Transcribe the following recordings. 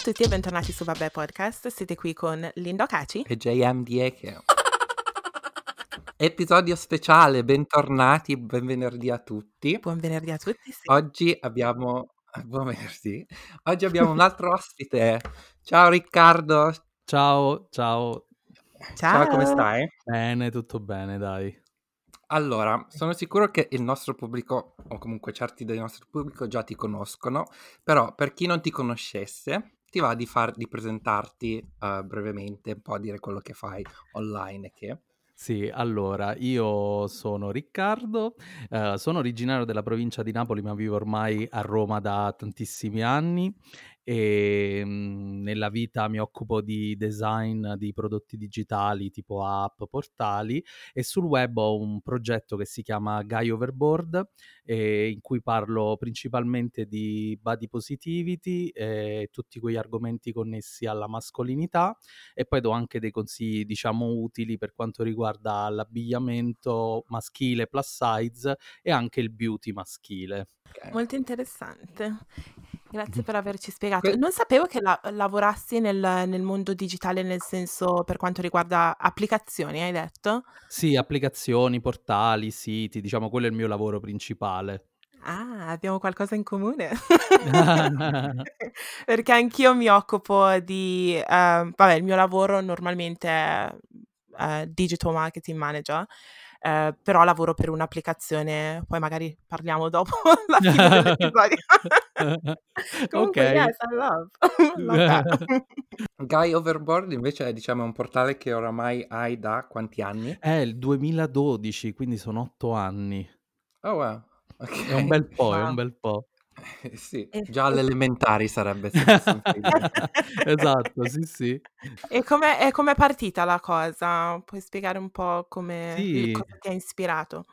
a tutti e bentornati su Vabbè Podcast. Siete qui con Lindo Caci e JM Dieke. Episodio speciale, bentornati, buon venerdì a tutti. Buon venerdì a tutti. Sì. Oggi abbiamo buon venerdì. Oggi abbiamo un altro ospite. Ciao Riccardo. Ciao, ciao. Ciao. Ciao, come stai? Bene, tutto bene, dai. Allora, sono sicuro che il nostro pubblico, o comunque certi del nostro pubblico, già ti conoscono, però per chi non ti conoscesse, ti va di, far, di presentarti uh, brevemente, un po' a dire quello che fai online che... Sì, allora, io sono Riccardo, eh, sono originario della provincia di Napoli, ma vivo ormai a Roma da tantissimi anni e mhmm, nella vita mi occupo di design di prodotti digitali tipo app, portali e sul web ho un progetto che si chiama Guy Overboard eh, in cui parlo principalmente di body positivity e tutti quegli argomenti connessi alla mascolinità e poi do anche dei consigli diciamo utili per quanto riguarda l'abbigliamento maschile plus size e anche il beauty maschile. Okay. Molto interessante. Grazie per averci spiegato. Non sapevo che la- lavorassi nel, nel mondo digitale, nel senso per quanto riguarda applicazioni, hai detto? Sì, applicazioni, portali, siti, diciamo quello è il mio lavoro principale. Ah, abbiamo qualcosa in comune. Perché anch'io mi occupo di, eh, vabbè, il mio lavoro normalmente è eh, digital marketing manager eh, però lavoro per un'applicazione, poi magari parliamo dopo la fine dell'episodio. Comunque, ok. Yes, I love. love Guy Overboard invece è diciamo un portale che oramai hai da quanti anni? È il 2012, quindi sono otto anni. Oh wow. Okay. È un bel po', wow. è un bel po'. Eh, sì, già alle elementari sarebbe esatto, sì, sì. E come è partita la cosa? Puoi spiegare un po' come sì. cosa ti ha ispirato?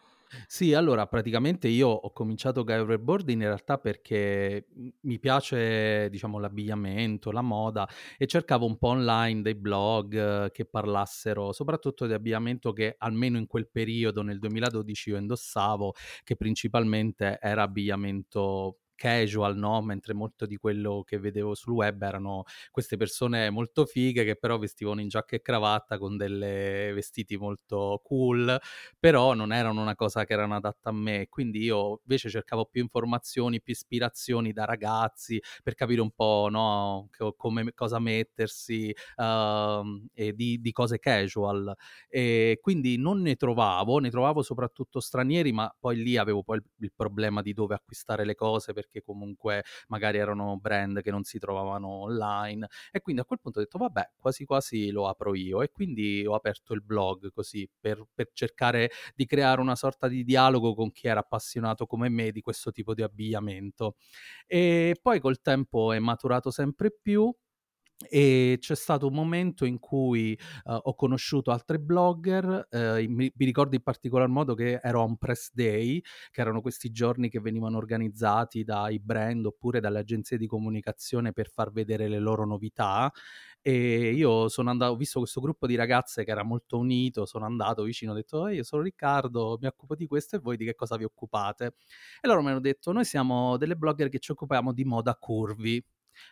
Sì, allora praticamente io ho cominciato Guy Board in realtà perché mi piace, diciamo, l'abbigliamento, la moda e cercavo un po' online dei blog che parlassero soprattutto di abbigliamento che almeno in quel periodo, nel 2012, io indossavo, che principalmente era abbigliamento casual, no? Mentre molto di quello che vedevo sul web erano queste persone molto fighe che però vestivano in giacca e cravatta con delle vestiti molto cool, però non erano una cosa che erano adatta a me. Quindi io invece cercavo più informazioni, più ispirazioni da ragazzi per capire un po', no? Come, cosa mettersi uh, e di, di cose casual. E quindi non ne trovavo, ne trovavo soprattutto stranieri, ma poi lì avevo poi il, il problema di dove acquistare le cose perché perché comunque magari erano brand che non si trovavano online. E quindi a quel punto ho detto vabbè quasi quasi lo apro io e quindi ho aperto il blog così per, per cercare di creare una sorta di dialogo con chi era appassionato come me di questo tipo di abbigliamento. E poi col tempo è maturato sempre più e c'è stato un momento in cui uh, ho conosciuto altri blogger, uh, mi, mi, ricordo in particolar modo che ero a un press day, che erano questi giorni che venivano organizzati dai brand oppure dalle agenzie di comunicazione per far vedere le loro novità e io sono andato, ho visto questo gruppo di ragazze che era molto unito, sono andato vicino, ho detto io sono Riccardo, mi occupo di questo e voi di che cosa vi occupate? E loro mi hanno detto noi siamo delle blogger che ci occupiamo di moda curvi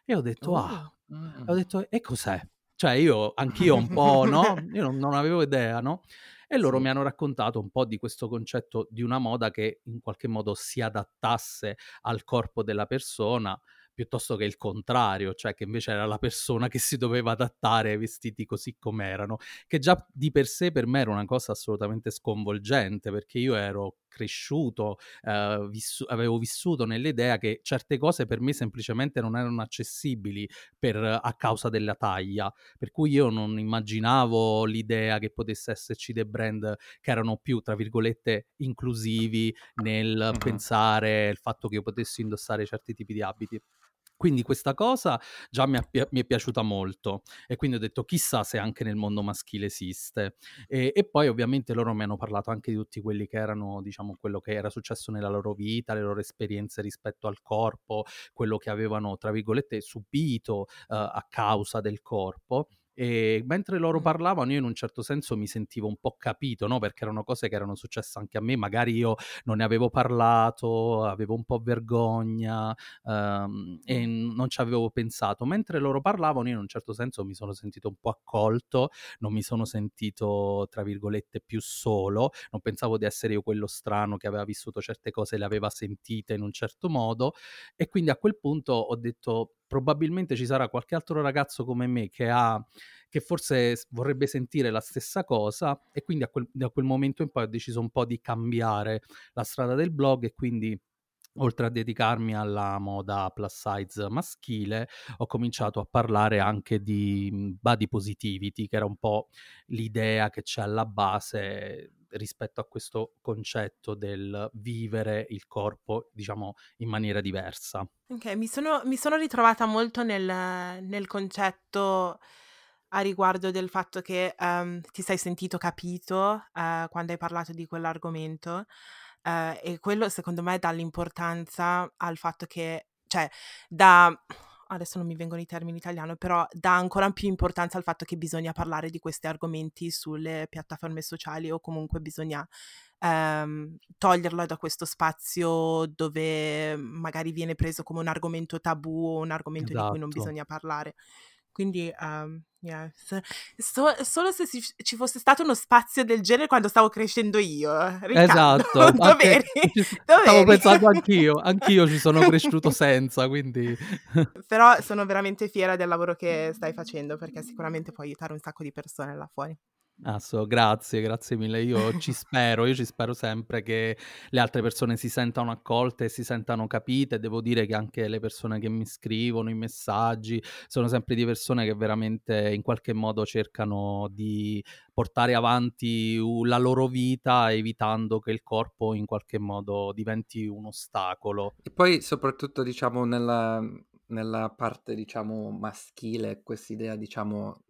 e ho detto, oh. ah, mm. ho detto, e cos'è? Cioè io, anch'io un po', no? Io non, non avevo idea, no? E loro sì. mi hanno raccontato un po' di questo concetto di una moda che in qualche modo si adattasse al corpo della persona, piuttosto che il contrario, cioè che invece era la persona che si doveva adattare ai vestiti così com'erano, che già di per sé per me era una cosa assolutamente sconvolgente, perché io ero cresciuto, eh, vissu- avevo vissuto nell'idea che certe cose per me semplicemente non erano accessibili per, a causa della taglia, per cui io non immaginavo l'idea che potesse esserci dei brand che erano più, tra virgolette, inclusivi nel uh-huh. pensare il fatto che io potessi indossare certi tipi di abiti. Quindi questa cosa già mi, è, mi è piaciuta molto e quindi ho detto chissà se anche nel mondo maschile esiste. E, e, poi ovviamente loro mi hanno parlato anche di tutti quelli che erano, diciamo, quello che era successo nella loro vita, le loro esperienze rispetto al corpo, quello che avevano, tra virgolette, subito uh, a causa del corpo E mentre loro parlavano io in un certo senso mi sentivo un po' capito, no, perché erano cose che erano successe anche a me, magari io non ne avevo parlato, avevo un po' vergogna, uhm, e non ci avevo pensato. Mentre loro parlavano io in un certo senso mi sono sentito un po' accolto, non mi sono sentito, tra virgolette, "più solo", non pensavo di essere io quello strano che aveva vissuto certe cose e le aveva sentite in un certo modo. E quindi a quel punto ho detto: "Probabilmente ci sarà qualche altro ragazzo come me che ha che forse vorrebbe sentire la stessa cosa" e quindi a quel da quel momento in poi ho deciso un po' di cambiare la strada del blog e quindi oltre a dedicarmi alla moda plus size maschile, ho cominciato a parlare anche di, mhmm, body positivity, che era un po' l'idea che c'è alla base rispetto a questo concetto del vivere il corpo, diciamo, in maniera diversa. Okay, mi sono mi sono ritrovata molto nel nel concetto a riguardo del fatto che, ehm, ti sei sentito capito, ehm, quando hai parlato di quell'argomento, ehm, e quello secondo me dà l'importanza al fatto che cioè dà adesso non mi vengono i termini in italiano, però dà ancora più importanza al fatto che bisogna parlare di questi argomenti sulle piattaforme sociali o comunque bisogna, ehm, toglierlo da questo spazio dove magari viene preso come un argomento tabù o un argomento di cui non Esatto. bisogna parlare. Quindi, ehm, yeah, so solo se si ci fosse stato uno spazio del genere quando stavo crescendo io, Riccardo, Esatto, anche dov'eri? ci s stavo Dov'eri? pensando anch'io, anch'io ci sono cresciuto senza, quindi Però sono veramente fiera del lavoro che stai facendo, perché sicuramente può aiutare un sacco di persone là fuori. Asso grazie, grazie mille. Io ci spero, io ci spero sempre che le altre persone si sentano accolte e si sentano capite. Devo dire che anche le persone che mi scrivono i messaggi sono sempre di persone che veramente in qualche modo cercano di portare avanti la loro vita, evitando che il corpo in qualche modo diventi un ostacolo. E poi soprattutto diciamo nella nella parte diciamo maschile, quest'idea diciamo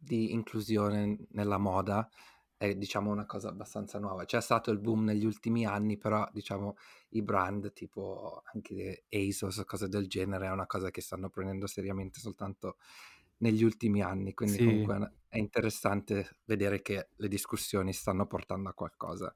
di inclusione nella moda è diciamo una cosa abbastanza nuova. C'è stato il boom negli ultimi anni, però diciamo i brand tipo anche ASOS o cose del genere è una cosa che stanno prendendo seriamente soltanto negli ultimi anni, quindi Sì. comunque è interessante vedere che le discussioni stanno portando a qualcosa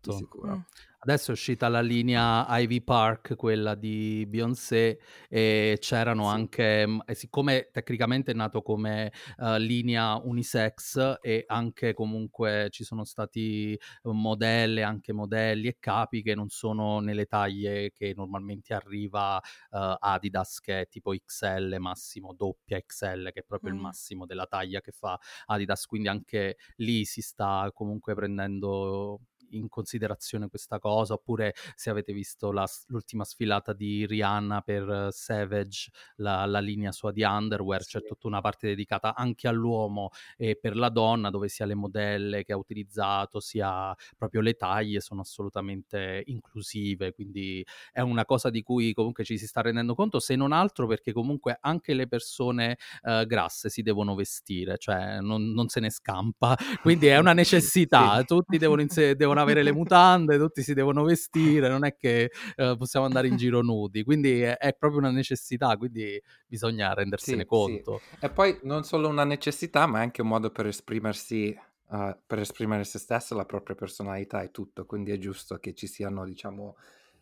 di Esatto. sicuro. Mh. Adesso è uscita la linea Ivy Park, quella di Beyoncé, e c'erano Sì. anche mhmm, e siccome tecnicamente è nato come, uhm, linea unisex e anche comunque ci sono stati modelle, anche modelli e capi che non sono nelle taglie che normalmente arriva, uhm, Adidas che è tipo XL, massimo doppia XL, che è proprio il Mh. massimo della taglia che fa Adidas, quindi anche lì si sta comunque prendendo in considerazione questa cosa, oppure se avete visto la l'ultima sfilata di Rihanna per Savage, la la linea sua di underwear, c'è Sì. tutta una parte dedicata anche all'uomo e per la donna, dove sia le modelle che ha utilizzato, sia proprio le taglie sono assolutamente inclusive, quindi è una cosa di cui comunque ci si sta rendendo conto, se non altro perché comunque anche le persone, uhm, grasse si devono vestire, cioè non non se ne scampa, quindi è una necessità, Sì. tutti devono inse devono avere le mutande, tutti si devono vestire, non è che, uhm, possiamo andare in giro nudi, quindi è è proprio una necessità, quindi bisogna rendersene Sì, sì. conto. E poi non solo una necessità, ma è anche un modo per esprimersi uhm, per esprimere se stesso, la propria personalità e tutto, quindi è giusto che ci siano diciamo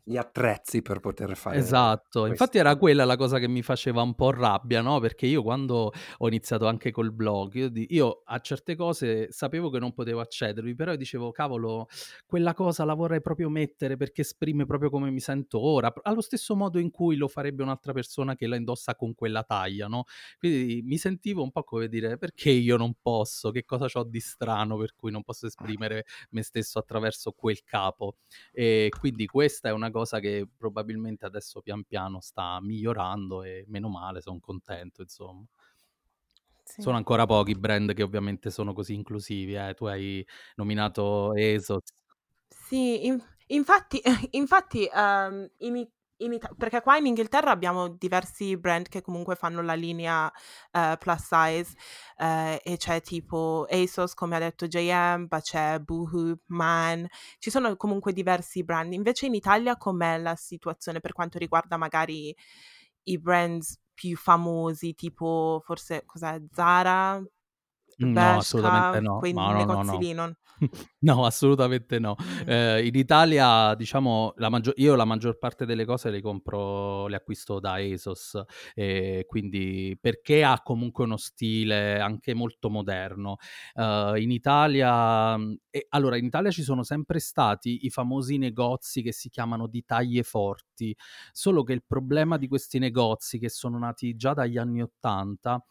gli attrezzi per poter fare Esatto, infatti questo. era quella la cosa che mi faceva un po' rabbia, no, perché io quando ho iniziato anche col blog, io io a certe cose sapevo che non potevo accedervi, però dicevo: "Cavolo, quella cosa la vorrei proprio mettere perché esprime proprio come mi sento ora", allo stesso modo in cui lo farebbe un'altra persona che la indossa con quella taglia, no, quindi mi sentivo un po' come dire: "Perché io non posso? Che cosa c'ho di strano per cui non posso esprimere me stesso attraverso quel capo?" E quindi questa è una cosa che probabilmente adesso pian piano sta migliorando e meno male, son contento insomma. Sono Sì. ancora pochi i brand che ovviamente sono così inclusivi, eh. Tu hai nominato ASOS. Sì, inf infatti infatti, in I in Ita perché qua in Inghilterra abbiamo diversi brand che comunque fanno la linea, ehm, plus size, ehm, e c'è tipo ASOS, come ha detto JM, poi c'è Boohoo, Man, ci sono comunque diversi brand. Invece in Italia com'è la situazione per quanto riguarda magari i brands più famosi, tipo forse cos'è, Zara? No, assolutamente no. quei No, no, no, negozi no. lì, non No, assolutamente no. Mh. Ehm, in Italia diciamo la maggio io la maggior parte delle cose le compro le acquisto da ASOS, ehm, quindi perché ha comunque uno stile anche molto moderno. Uhm, in Italia mhmm, allora in Italia ci sono sempre stati i famosi negozi che si chiamano di taglie forti, solo che il problema di questi negozi, che sono nati già dagli anni '80,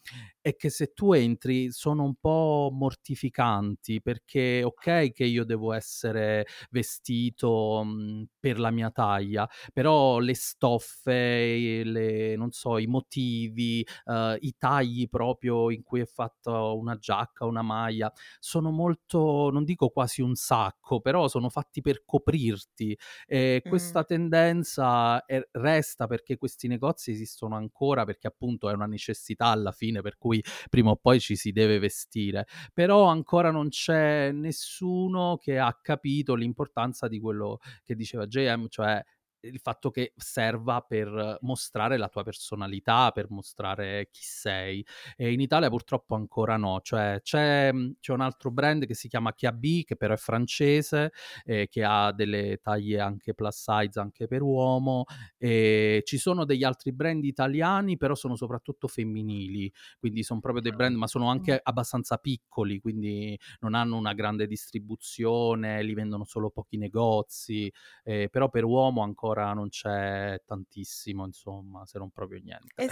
è che se tu entri sono un po' mortificanti perché okay che io devo essere vestito, mhmm, per la mia taglia, però le stoffe, le non so, i motivi, uhm, i tagli proprio in cui è fatta una giacca, una maglia, sono molto non dico quasi un sacco, però sono fatti per coprirti e Mh. questa tendenza, ehm, resta perché questi negozi esistono ancora, perché appunto è una necessità alla fine per cui prima o poi ci si deve vestire, però ancora non c'è nessuno che ha capito l'importanza di quello che diceva JM, cioè il fatto che serva per mostrare la tua personalità, per mostrare chi sei. E in Italia purtroppo ancora no, cioè c'è, mhmm, c'è un altro brand che si chiama Kiabi, che però è francese, ehm, che ha delle taglie anche plus size anche per uomo, e ci sono degli altri brand italiani, però sono soprattutto femminili, quindi son proprio dei brand ma sono anche abbastanza piccoli, quindi non hanno una grande distribuzione, li vendono solo pochi negozi, ehm, però per uomo ancora non c'è tantissimo insomma, se non proprio niente. E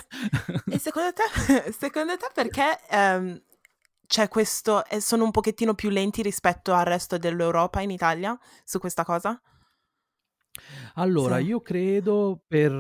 e secondo te secondo te perché, ehm, c'è questo sono un pochettino più lenti rispetto al resto dell'Europa in Italia su questa cosa? Allora, Sì. io credo per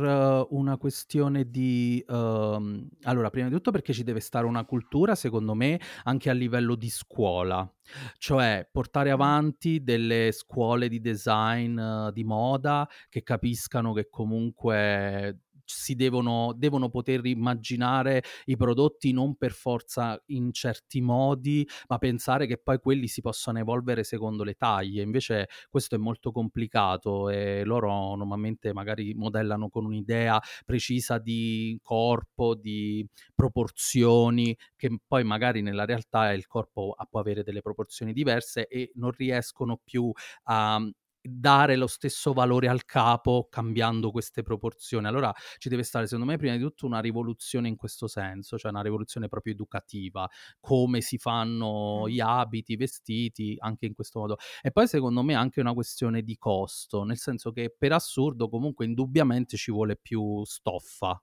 una questione di uhm, allora prima di tutto perché ci deve stare una cultura, secondo me, anche a livello di scuola, cioè portare Mh. avanti delle scuole di design, di moda, che capiscano che comunque si devono devono poter immaginare i prodotti non per forza in certi modi, ma pensare che poi quelli si possano evolvere secondo le taglie. Invece questo è molto complicato e loro normalmente magari modellano con un'idea precisa di corpo, di proporzioni, che poi magari nella realtà il corpo a può avere delle proporzioni diverse e non riescono più a dare lo stesso valore al capo cambiando queste proporzioni. Allora ci deve stare secondo me prima di tutto una rivoluzione in questo senso, cioè una rivoluzione proprio educativa, come si fanno gli abiti, i vestiti, anche in questo modo. E poi secondo me anche una questione di costo, nel senso che per assurdo comunque indubbiamente ci vuole più stoffa.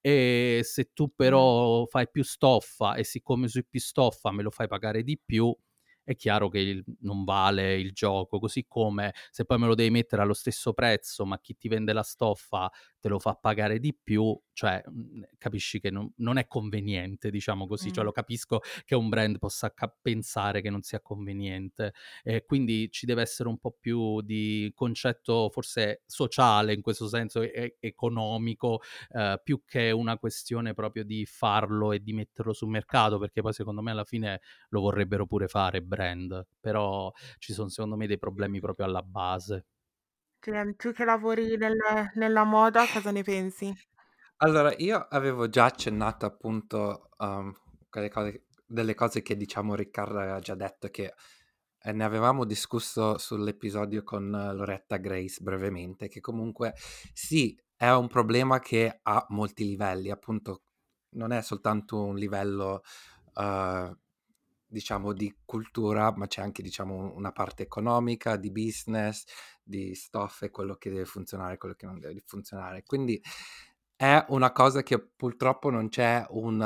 E se tu però fai più stoffa e siccome usi più stoffa me lo fai pagare di più, è chiaro che il non vale il gioco. Così come se poi me lo devi mettere allo stesso prezzo, ma chi ti vende la stoffa te lo fa pagare di più, cioè, mhmm, capisci che non non è conveniente, diciamo così. Cioè Mh. lo capisco che un brand possa ca pensare che non sia conveniente. E quindi ci deve essere un po' più di concetto forse sociale in questo senso, e economico, uhm, più che una questione proprio di farlo e di metterlo sul mercato, perché poi secondo me alla fine lo vorrebbero pure fare brand, però ci son secondo me dei problemi proprio alla base. Cioè, tu che lavori nel nella moda cosa ne pensi? Allora, io avevo già accennato appunto, quelle cose delle cose che diciamo Riccardo aveva già detto che ehm, ne avevamo discusso sull'episodio con Loretta Grace brevemente, che comunque sì, è un problema che ha molti livelli, appunto non è soltanto un livello, uhm, diciamo di cultura, ma c'è anche diciamo una parte economica, di business, di stoffe, quello che deve funzionare, quello che non deve funzionare. Quindi è una cosa che purtroppo non c'è un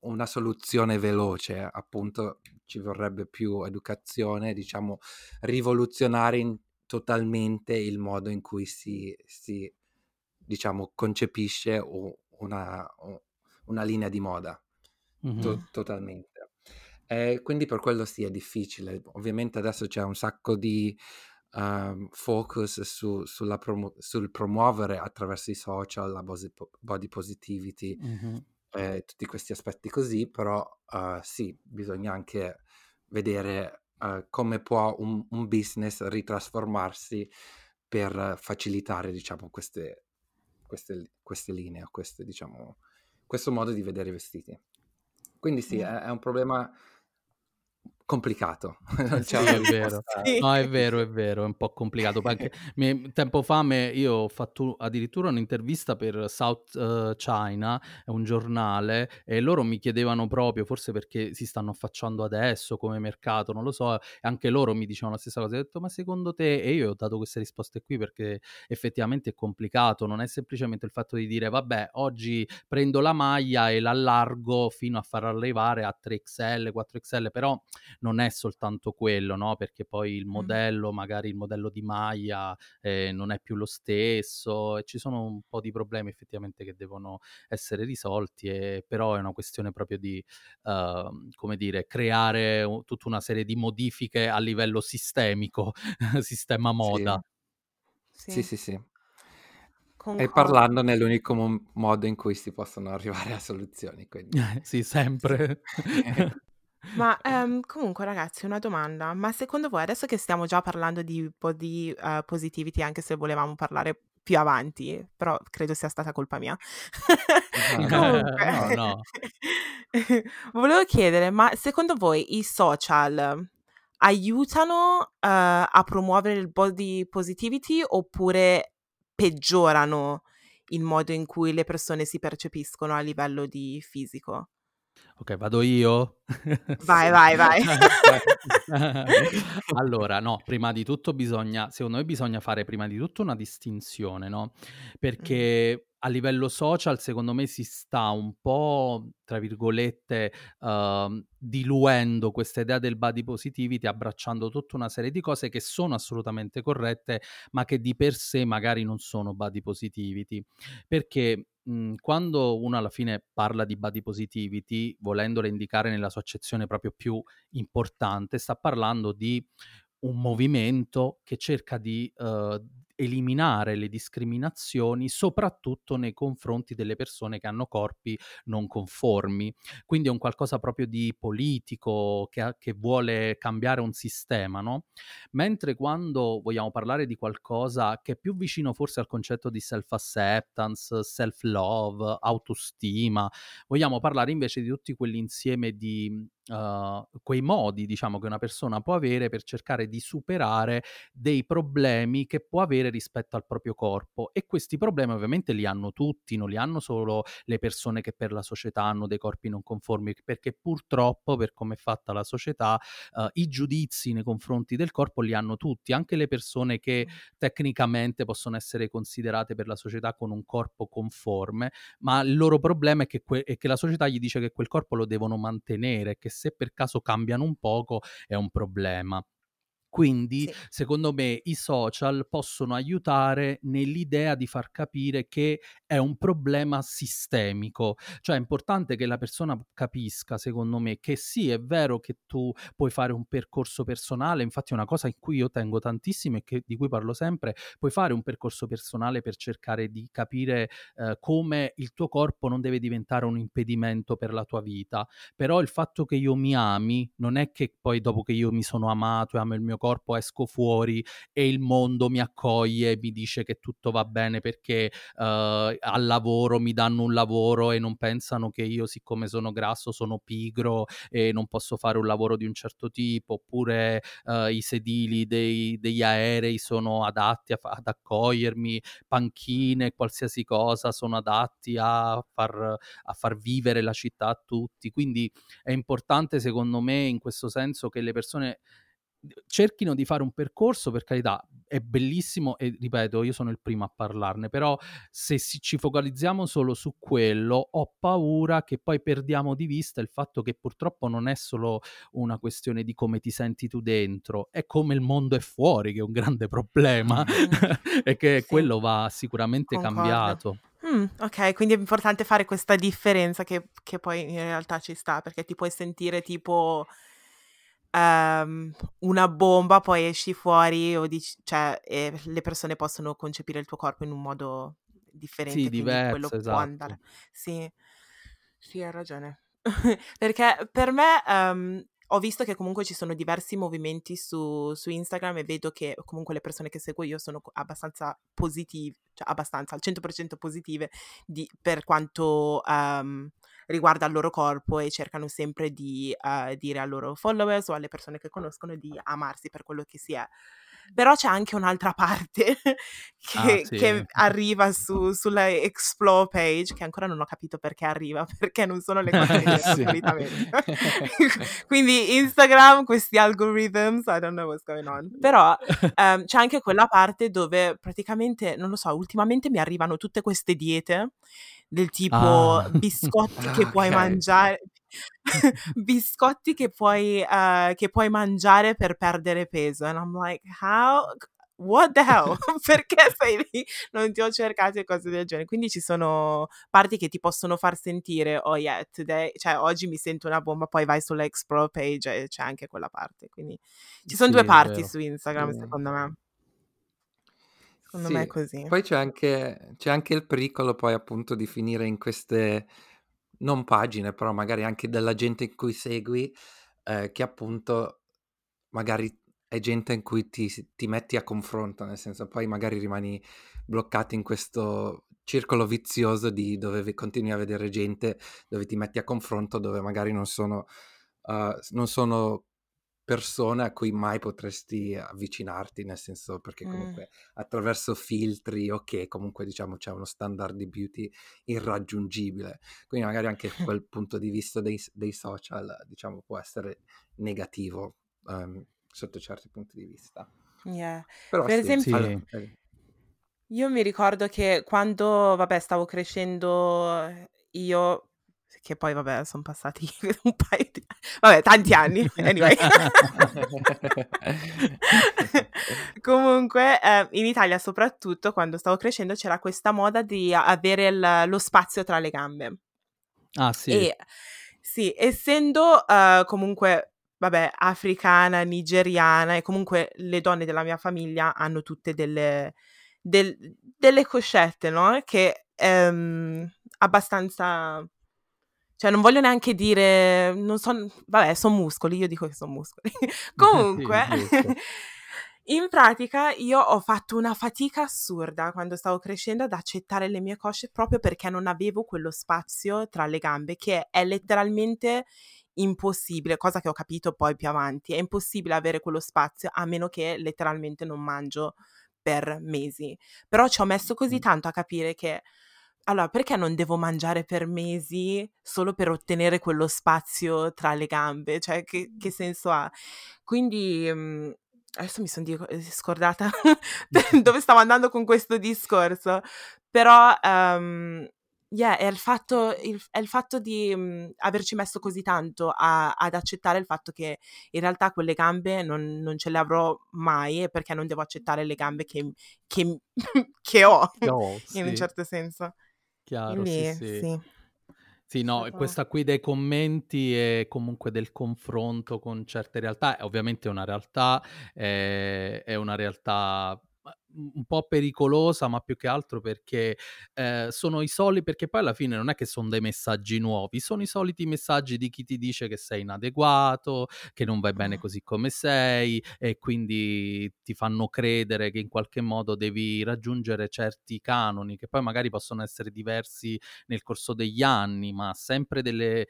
una soluzione veloce, appunto ci vorrebbe più educazione, diciamo rivoluzionare in totalmente il modo in cui si si diciamo concepisce una una linea di moda, Mh-mh. Mh. to totalmente. E quindi per quello sì, è difficile. Ovviamente adesso c'è un sacco di, uhm, focus su sulla promo sul promuovere attraverso i social la body po body positivity Mh-mh. e tutti questi aspetti così, però, uhm, sì, bisogna anche vedere, uhm, come può un un business ritrasformarsi per facilitare diciamo queste queste queste linee queste diciamo questo modo di vedere i vestiti. Quindi sì, è Mh. è un problema complicato. sì, è vero. Sì. No, è vero, è vero, è un po' complicato. Perché mi, tempo fa me, io ho fatto addirittura un'intervista per South uh, China, un giornale, e loro mi chiedevano proprio, forse perché si stanno affacciando adesso come mercato, non lo so, e anche loro mi dicevano la stessa cosa. Ho detto, ma secondo te? E io ho dato queste risposte qui perché effettivamente è complicato, non è semplicemente il fatto di dire, vabbè, oggi prendo la maglia e l'allargo fino a far arrivare a 3XL, 4XL, però non è soltanto quello, no? Perché poi il modello, magari il modello di maglia eh, non è più lo stesso e ci sono un po' di problemi effettivamente che devono essere risolti, e, però è una questione proprio di, uh, come dire, creare uh, tutta una serie di modifiche a livello sistemico, sistema moda. Sì, sì, sì. sì. E parlandone è l'unico mo- modo in cui si possono arrivare a soluzioni. Quindi. sì, sempre. Ma, ehm, comunque ragazzi una domanda, ma secondo voi adesso che stiamo già parlando di body, uhm, positivity, anche se volevamo parlare più avanti, però credo sia stata colpa mia. Comunque, No, no. volevo chiedere, ma secondo voi i social aiutano, uhm, a promuovere il body positivity oppure peggiorano il modo in cui le persone si percepiscono a livello di fisico? Ok, vado io? Vai, vai, vai. allora, no, prima di tutto bisogna, secondo me bisogna fare prima di tutto una distinzione, no? Perché a livello social, secondo me, si sta un po', tra virgolette, uh, diluendo questa idea del body positivity, abbracciando tutta una serie di cose che sono assolutamente corrette, ma che di per sé magari non sono body positivity. Perché mh, quando uno alla fine parla di body positivity, volendola indicare nella sua accezione proprio più importante, sta parlando di un movimento che cerca di uh, eliminare le discriminazioni soprattutto nei confronti delle persone che hanno corpi non conformi. Quindi è un qualcosa proprio di politico che, che vuole cambiare un sistema, no? Mentre quando vogliamo parlare di qualcosa che è più vicino forse al concetto di self-acceptance, self-love, autostima, vogliamo parlare invece di tutti quell'insieme di uh, quei modi, diciamo, che una persona può avere per cercare di superare dei problemi che può avere rispetto al proprio corpo. E questi problemi ovviamente li hanno tutti, non li hanno solo le persone che per la società hanno dei corpi non conformi, perché purtroppo, per come è fatta la società, uh, i giudizi nei confronti del corpo li hanno tutti, anche le persone che tecnicamente possono essere considerate per la società con un corpo conforme, ma il loro problema è che, que- è che la società gli dice che quel corpo lo devono mantenere, che se per caso cambiano un poco è un problema. Quindi, sì. secondo me, i social possono aiutare nell'idea di far capire che è un problema sistemico. Cioè è importante che la persona capisca, secondo me, che sì, è vero che tu puoi fare un percorso personale, infatti è una cosa in cui io tengo tantissimo e che, di cui parlo sempre, puoi fare un percorso personale per cercare di capire eh, come il tuo corpo non deve diventare un impedimento per la tua vita. Però il fatto che io mi ami non è che poi dopo che io mi sono amato e amo il mio corpo esco fuori e il mondo mi accoglie e mi dice che tutto va bene perché uh, al lavoro mi danno un lavoro e non pensano che io siccome sono grasso sono pigro e non posso fare un lavoro di un certo tipo oppure uh, i sedili dei, degli aerei sono adatti a, ad accogliermi panchine qualsiasi cosa sono adatti a far, a far vivere la città a tutti. Quindi è importante secondo me in questo senso che le persone cerchino di fare un percorso, per carità, è bellissimo e ripeto, io sono il primo a parlarne, però se si, ci focalizziamo solo su quello, ho paura che poi perdiamo di vista il fatto che purtroppo non è solo una questione di come ti senti tu dentro, è come il mondo è fuori che è un grande problema mm. e che sì. quello va sicuramente Concordo. cambiato. Mm, ok, quindi è importante fare questa differenza che, che poi in realtà ci sta, perché ti puoi sentire tipo ehm, una bomba, poi esci fuori o dici, cioè, e le persone possono concepire il tuo corpo in un modo differente, Sì, quindi quello diverso, può andare. esatto. Sì, sì, hai ragione. Perché per me, ehm, ho visto che comunque ci sono diversi movimenti su, su Instagram e vedo che comunque le persone che seguo io sono abbastanza positive, cioè abbastanza al 100% positive di, per quanto um, riguarda il loro corpo e cercano sempre di uh, dire ai loro followers o alle persone che conoscono di amarsi per quello che si è. Però c'è anche un'altra parte che, ah, sì. che arriva su, sulla Explore page, che ancora non ho capito perché arriva, perché non sono le cose che sì. solitamente. Quindi Instagram, questi algorithms, I don't know what's going on. Però um, c'è anche quella parte dove praticamente, non lo so, ultimamente mi arrivano tutte queste diete del tipo ah. biscotti che puoi mangiare biscotti che puoi, uh, che puoi mangiare per perdere peso and I'm like how what the hell? Perché sei lì? Non ti ho cercato e cose del genere. Quindi ci sono parti che ti possono far sentire, oh yeah, today, cioè oggi mi sento una bomba, poi vai sulla Explore page e c'è anche quella parte. Quindi ci sono sì, due parti su Instagram, sì. secondo me. Secondo me è così. Poi c'è anche, c'è anche il pericolo poi appunto di finire in queste non pagine, però magari anche della gente in cui segui, eh, che appunto magari è gente in cui ti, ti, metti a confronto, nel senso poi magari rimani bloccato in questo circolo vizioso di dove continui a vedere gente dove ti metti a confronto, dove magari non sono, uh, non sono persone a cui mai potresti avvicinarti, nel senso perché comunque mm. attraverso filtri o che comunque diciamo c'è uno standard di beauty irraggiungibile, quindi magari anche quel punto di vista dei, dei social diciamo può essere negativo um, sotto certi punti di vista. Yeah. Però per sì, esempio... Sì. Io mi ricordo che quando, vabbè, stavo crescendo io che poi vabbè sono passati un paio di vabbè tanti anni anyway. Comunque eh, in Italia soprattutto quando stavo crescendo c'era questa moda di avere il, lo spazio tra le gambe. Ah sì. E sì essendo uh, comunque vabbè africana nigeriana e comunque le donne della mia famiglia hanno tutte delle del, delle coscette no? Che ehm, abbastanza cioè, non voglio neanche dire, non so, vabbè, sono muscoli, io dico che sono muscoli. Comunque, in pratica io ho fatto una fatica assurda quando stavo crescendo ad accettare le mie cosce proprio perché non avevo quello spazio tra le gambe, che è letteralmente impossibile, cosa che ho capito poi più avanti, è impossibile avere quello spazio a meno che letteralmente non mangio per mesi. Però ci ho messo così tanto a capire che allora, perché non devo mangiare per mesi solo per ottenere quello spazio tra le gambe? Cioè, che, che senso ha? Quindi, mhmm, adesso mi sono di- eh, scordata dove stavo andando con questo discorso, però, um, yeah, è il fatto, il, è il fatto di um, averci messo così tanto a, ad accettare il fatto che in realtà quelle gambe non, non, ce le avrò mai e perché non devo accettare le gambe che, che, che ho, no, in un certo senso. Chiaro, sì, sì. sì. Sì, no, Stato... questa qui dei commenti e comunque del confronto con certe realtà, è ovviamente una realtà, è, è una realtà un po' pericolosa, ma più che altro perché eh, sono i soliti, perché poi alla fine non è che sono dei messaggi nuovi, sono i soliti messaggi di chi ti dice che sei inadeguato, che non vai bene così come sei e quindi ti fanno credere che in qualche modo devi raggiungere certi canoni che poi magari possono essere diversi nel corso degli anni, ma sempre delle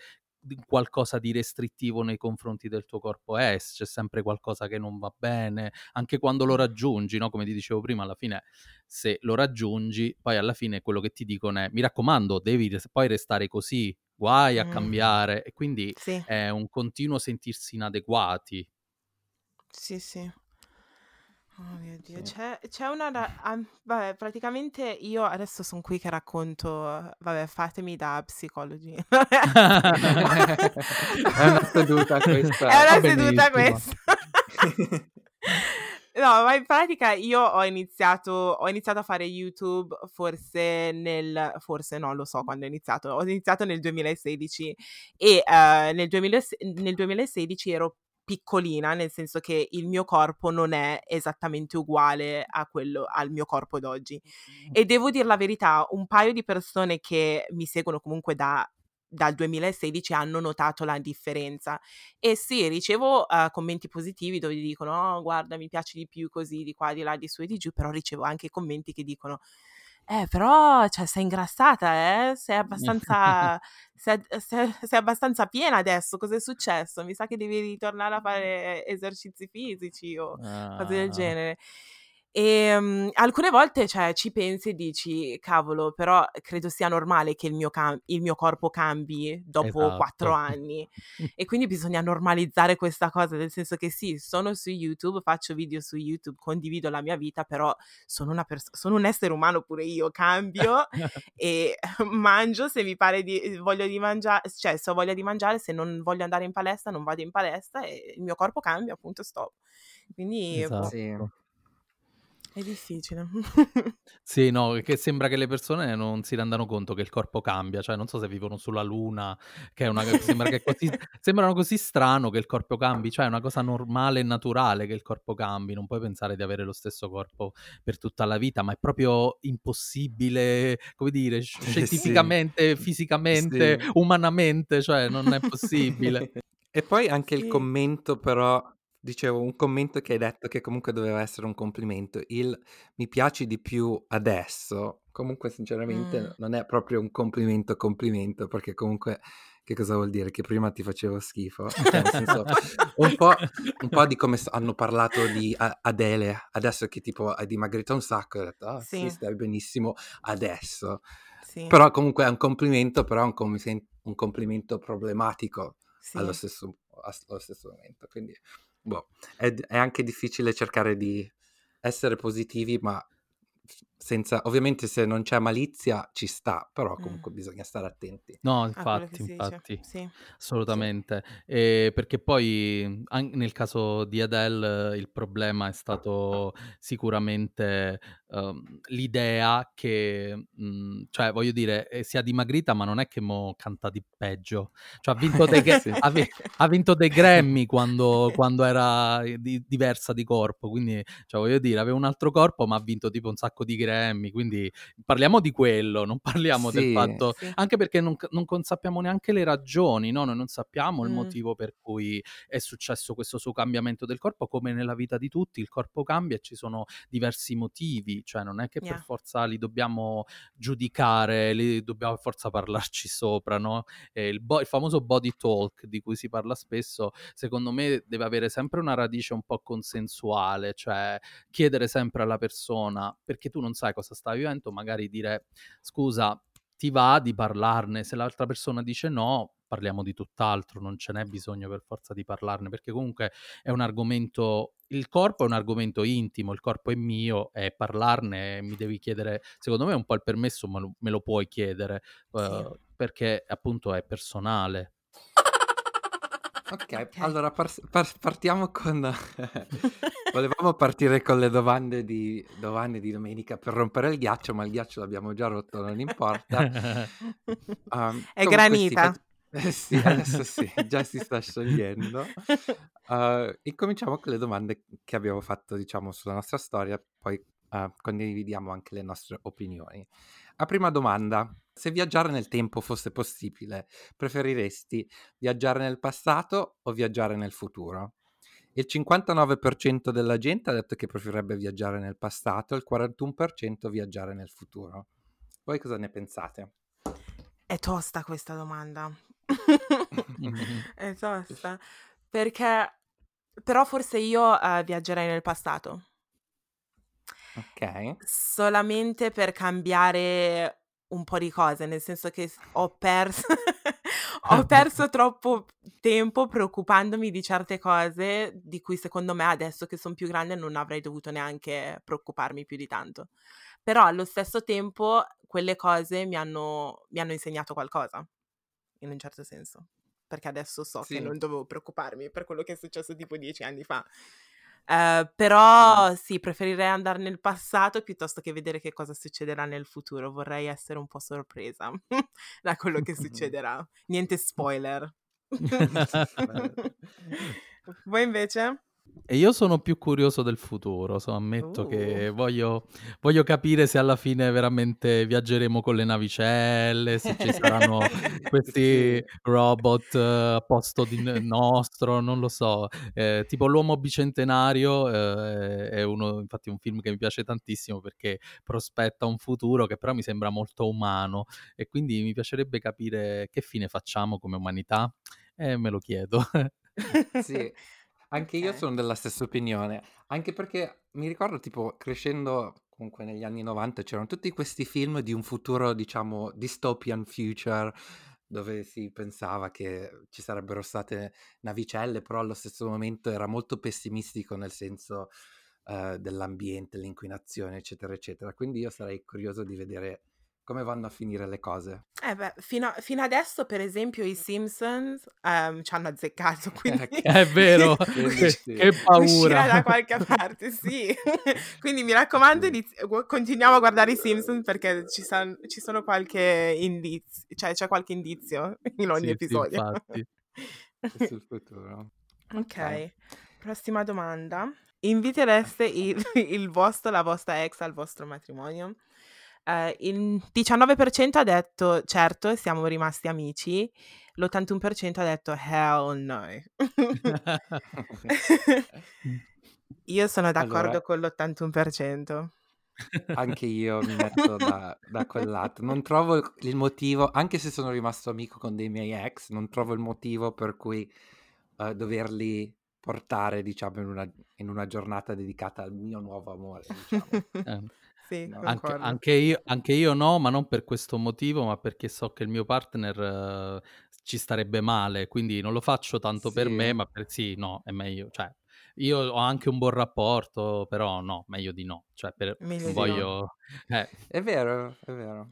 qualcosa di restrittivo nei confronti del tuo corpo è, c'è sempre qualcosa che non va bene, anche quando lo raggiungi, no? come ti dicevo prima, alla fine se lo raggiungi, poi alla fine quello che ti dicono è mi raccomando, devi poi restare così, guai a mm. cambiare e quindi sì. è un continuo sentirsi inadeguati. Sì, sì. Oh mio Dio, Sì. c'è, c'è una... ra- ah, vabbè, praticamente io adesso sono qui che racconto, vabbè, fatemi da psicologi. È una seduta questa. È una seduta questa. No, ma in pratica io ho iniziato, ho iniziato a fare YouTube forse nel, forse no, lo so quando ho iniziato, ho iniziato nel 2016 e uh, nel, 2000, nel 2016 ero piccolina, nel senso che il mio corpo non è esattamente uguale a quello, al mio corpo d'oggi. E devo dire la verità, un paio di persone che mi seguono comunque da dal 2016 hanno notato la differenza e sì, ricevo uh, commenti positivi dove dicono oh, guarda mi piace di più così di qua di là di su e di giù però ricevo anche commenti che dicono eh, però, cioè, sei ingrassata, eh? Sei abbastanza, sei, sei- sei abbastanza piena adesso, cos'è successo? Mi sa che devi ritornare a fare esercizi fisici o cose del Ah, genere. E mm, alcune volte, cioè, ci pensi e dici, cavolo, però credo sia normale che il mio, cam- il mio corpo cambi dopo quattro esatto. anni. E quindi bisogna normalizzare questa cosa, nel senso che sì, sono su YouTube, faccio video su YouTube, condivido la mia vita, però sono, una pers- sono un essere umano pure io, cambio e mangio se mi pare di voglio di mangiare, cioè se ho voglia di mangiare, se non voglio andare in palestra non vado in palestra e il mio corpo cambia, appunto, stop. Quindi boh, Sì. È difficile. Sì, no, che sembra che le persone non si rendano conto che il corpo cambia, cioè non so se vivono sulla luna, che è una sembra che così sembrano così strano che il corpo cambi, cioè è una cosa normale e naturale che il corpo cambi, non puoi pensare di avere lo stesso corpo per tutta la vita, ma è proprio impossibile, come dire, sci- Sì. scientificamente, fisicamente, Sì. umanamente, cioè non è possibile. E poi anche il Sì. commento però, dicevo, un commento che hai detto che comunque doveva essere un complimento, il mi piaci di più adesso, comunque sinceramente Mm. non è proprio un complimento complimento, perché comunque che cosa vuol dire? Che prima ti facevo schifo? Cioè, nel senso, un po', un po' di come s- hanno parlato di A- Adele, adesso che tipo hai dimagrito un sacco, ho detto, ah sì, Sì, stai benissimo adesso. sì, Però comunque è un complimento, però è un, com- un complimento problematico allo sì. stesso, allo stesso momento. Quindi, boh, è, è anche difficile cercare di essere positivi, ma senza, ovviamente se non c'è malizia ci sta, però Mm. comunque bisogna stare attenti. No, A quello che infatti, infatti, Sì, sì. assolutamente. Eh, perché poi nel caso di Adele il problema è stato sicuramente ehm, l'idea che, mm, cioè voglio dire, eh, sia dimagrita, ma non è che mo canta di peggio. Cioè ha vinto dei, Sì. ha ha vinto dei Grammy quando, quando era eh, di- diversa di corpo, quindi cioè, voglio dire, aveva un altro corpo, ma ha vinto tipo un sacco di Grammy, quindi parliamo di quello, non parliamo del Sì, fatto, Sì. anche perché non, non sappiamo neanche le ragioni, no? Noi non sappiamo il Mm. motivo per cui è successo questo suo cambiamento del corpo, come nella vita di tutti, il corpo cambia e ci sono diversi motivi, cioè non è che per Yeah. forza li dobbiamo giudicare, li dobbiamo per forza parlarci sopra, no? Il, bo- il famoso body talk di cui si parla spesso, secondo me deve avere sempre una radice un po' consensuale, cioè chiedere sempre alla persona, perché tu non sai cosa sta vivendo, magari dire scusa, ti va di parlarne, se l'altra persona dice no, parliamo di tutt'altro, non ce n'è bisogno per forza di parlarne, perché comunque è un argomento, il corpo è un argomento intimo, il corpo è mio e parlarne mi devi chiedere, secondo me un po' il permesso me lo, me lo puoi chiedere, Sì. eh, perché appunto è personale. Ok, Ok. allora par- par- partiamo con... Volevamo partire con le domande di, domande di domenica per rompere il ghiaccio, ma il ghiaccio l'abbiamo già rotto, non importa. Um, È granita. fac- eh sì, adesso sì, già si sta sciogliendo. Uh, incominciamo con le domande che abbiamo fatto, diciamo, sulla nostra storia, poi uh, condividiamo anche le nostre opinioni. La prima domanda, se viaggiare nel tempo fosse possibile, preferiresti viaggiare nel passato o viaggiare nel futuro? Il 59% della gente ha detto che preferirebbe viaggiare nel passato, il 41% viaggiare nel futuro. Voi cosa ne pensate? È tosta questa domanda. È tosta. Perché però forse io eh, viaggerei nel passato. Ok. Solamente per cambiare un po' di cose, nel senso che ho perso, ho perso troppo tempo preoccupandomi di certe cose di cui secondo me adesso che sono più grande non avrei dovuto neanche preoccuparmi più di tanto. Però allo stesso tempo quelle cose mi hanno, mi hanno insegnato qualcosa, in un certo senso, perché adesso so che Sì. non dovevo preoccuparmi per quello che è successo tipo dieci anni fa. Eh, però sì, preferirei andare nel passato piuttosto che vedere che cosa succederà nel futuro. Vorrei essere un po' sorpresa da quello che succederà. Niente spoiler. Voi invece? E io sono più curioso del futuro, so, ammetto che Uh. voglio, voglio capire se alla fine veramente viaggeremo con le navicelle, se ci saranno questi robot eh, a posto di nostro, non lo so. Eh, tipo L'uomo bicentenario eh, è uno, infatti, un film che mi piace tantissimo perché prospetta un futuro che però mi sembra molto umano e quindi mi piacerebbe capire che fine facciamo come umanità e me lo chiedo. Sì, anche io Ok. sono della stessa opinione, anche perché mi ricordo tipo crescendo comunque negli anni 90 c'erano tutti questi film di un futuro, diciamo, dystopian future, dove si pensava che ci sarebbero state navicelle, però allo stesso momento era molto pessimistico nel senso eh, dell'ambiente, l'inquinazione, eccetera, eccetera. Quindi io sarei curioso di vedere come vanno a finire le cose. Eh beh, fino, a- fino adesso, per esempio, i Simpsons ehm, ci hanno azzeccato, quindi È vero, che, sì. uscirà da paura. qualche parte, sì. Quindi mi raccomando, Sì. inizi- continuiamo a guardare i Simpsons perché ci, san- ci sono qualche indizio, cioè c'è qualche indizio in ogni Sì, sì, episodio. infatti. sul futuro. Ok, Vai. prossima domanda. Invitereste il, il vostro, la vostra ex al vostro matrimonio? Eh, il 19% ha detto certo, siamo rimasti amici, l'81% ha detto hell no. Io sono d'accordo Allora, con l'81%. anche io mi metto da, da quel lato. Non trovo il motivo, anche se sono rimasto amico con dei miei ex, non trovo il motivo per cui eh, doverli portare, diciamo, in una, in una giornata dedicata al mio nuovo amore, diciamo. Sì, No. Anche, anche io, anche io no, ma non per questo motivo, ma perché so che il mio partner eh, ci starebbe male, quindi non lo faccio tanto per Sì. me, ma per sì, no, è meglio. Cioè, io ho anche un buon rapporto, però no, meglio di no. Cioè, per, Meglio di no. voglio... eh, È vero, è vero.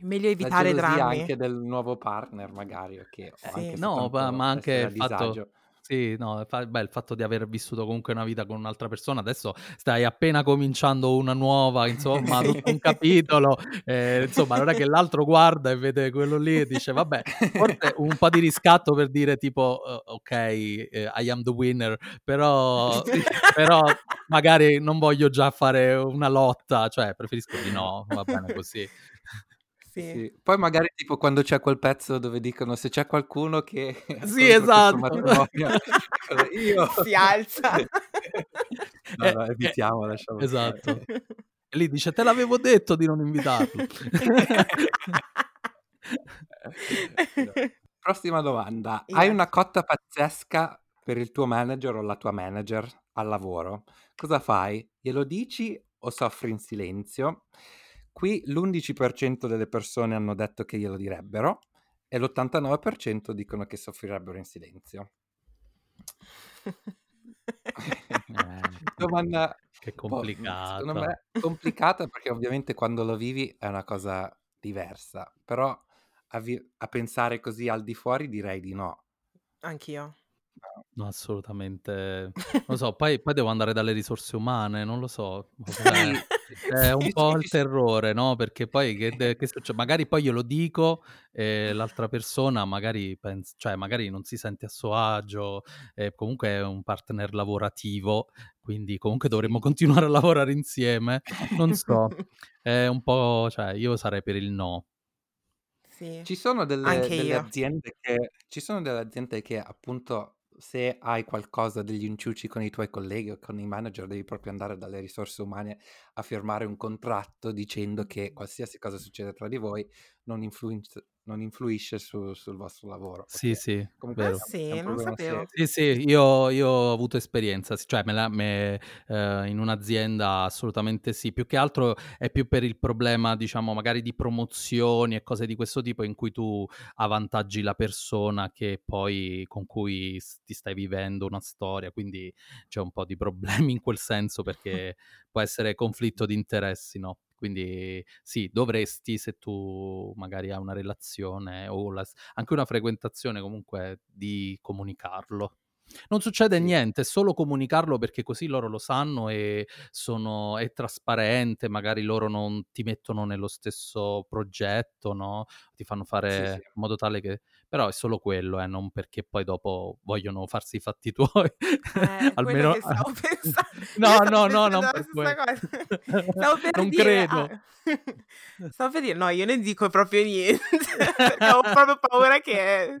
Meglio evitare drammi. anche del nuovo partner, magari, o Sì. anche No, ma, ma anche il fatto, disagio. Sì, no, fa- beh, il fatto di aver vissuto comunque una vita con un'altra persona, adesso stai appena cominciando una nuova, insomma, tutto un capitolo, eh, insomma, è che l'altro guarda e vede quello lì e dice, vabbè, forse un po' di riscatto per dire tipo, eh, ok, eh, I am the winner, però, però magari non voglio già fare una lotta, cioè preferisco di no, va bene così. Sì. Sì. Poi magari tipo quando c'è quel pezzo dove dicono se c'è qualcuno che Sì, esatto. io. Si alza. No, Eh, no, eh, evitiamo, lasciamo esatto. E lì dice, te l'avevo detto di non invitarlo. Prossima domanda. Hai Yes. una cotta pazzesca per il tuo manager o la tua manager al lavoro? Cosa fai? Glielo dici o soffri in silenzio? Qui l'11% delle persone hanno detto che glielo direbbero e l'89% dicono che soffrirebbero in silenzio. Domanda che boh, secondo complicata. me complicata perché ovviamente quando lo vivi è una cosa diversa, però a, vi- a pensare così al di fuori direi di no. Anch'io. No. Assolutamente. Non lo so, poi, poi devo andare dalle risorse umane, non lo so. È un sì, po' sì, il sì. terrore, no? Perché poi che, de- che succede? Magari poi io lo dico e l'altra persona magari pensa, cioè magari non si sente a suo agio, e comunque è un partner lavorativo, quindi comunque dovremmo continuare a lavorare insieme. Non so, è un po', cioè io sarei per il no. Sì, Ci sono delle, anche delle io. aziende che, ci sono delle aziende che appunto se hai qualcosa degli inciuci con i tuoi colleghi o con i manager devi proprio andare dalle risorse umane a firmare un contratto dicendo che qualsiasi cosa succede tra di voi non, influisce, non influisce su- sul vostro lavoro. Sì, sì, comunque Ah vero. è sì, non sapevo. Sì, sì, io, io ho avuto esperienza, cioè me la- me- eh, in un'azienda assolutamente sì, più che altro è più per il problema, diciamo, magari di promozioni e cose di questo tipo in cui tu avvantaggi la persona che poi con cui ti stai vivendo una storia, quindi c'è un po' di problemi in quel senso perché può essere conflitto di interessi, no? Quindi sì, dovresti se tu magari hai una relazione o la- anche una frequentazione comunque di comunicarlo. Non succede Sì. niente, è solo comunicarlo perché così loro lo sanno e sono è trasparente, magari loro non ti mettono nello stesso progetto, no, ti fanno Sì, sì. fare in modo tale che però è solo quello, eh, non perché poi dopo vogliono farsi i fatti tuoi. Eh, Almeno stavo no, no, no, la per. Stavo per non dire credo. ah stavo per dire: "No, io non dico proprio niente", perché ho proprio paura che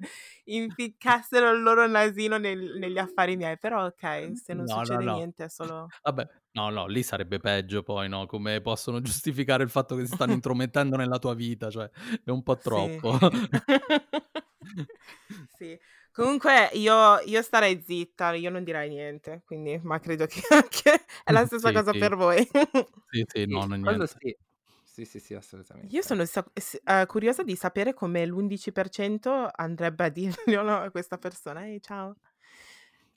impiccassero il loro nasino nel negli affari miei, però okay, se non No, no, succede no. niente è solo Vabbè, no, no, lì sarebbe peggio poi, no, come possono giustificare il fatto che si stanno intromettendo nella tua vita, cioè è un po' Sì. troppo. Sì. Comunque io io starei zitta, io non direi niente, quindi ma credo che anche è la stessa Sì, cosa sì. per voi. Sì, sì, no, Sì, no, quello niente. sì. Sì, sì, sì, Io assolutamente. sono sa s ehm, curiosa di sapere come l'11% andrebbe a dirglielo a questa persona: "Ehi, ciao".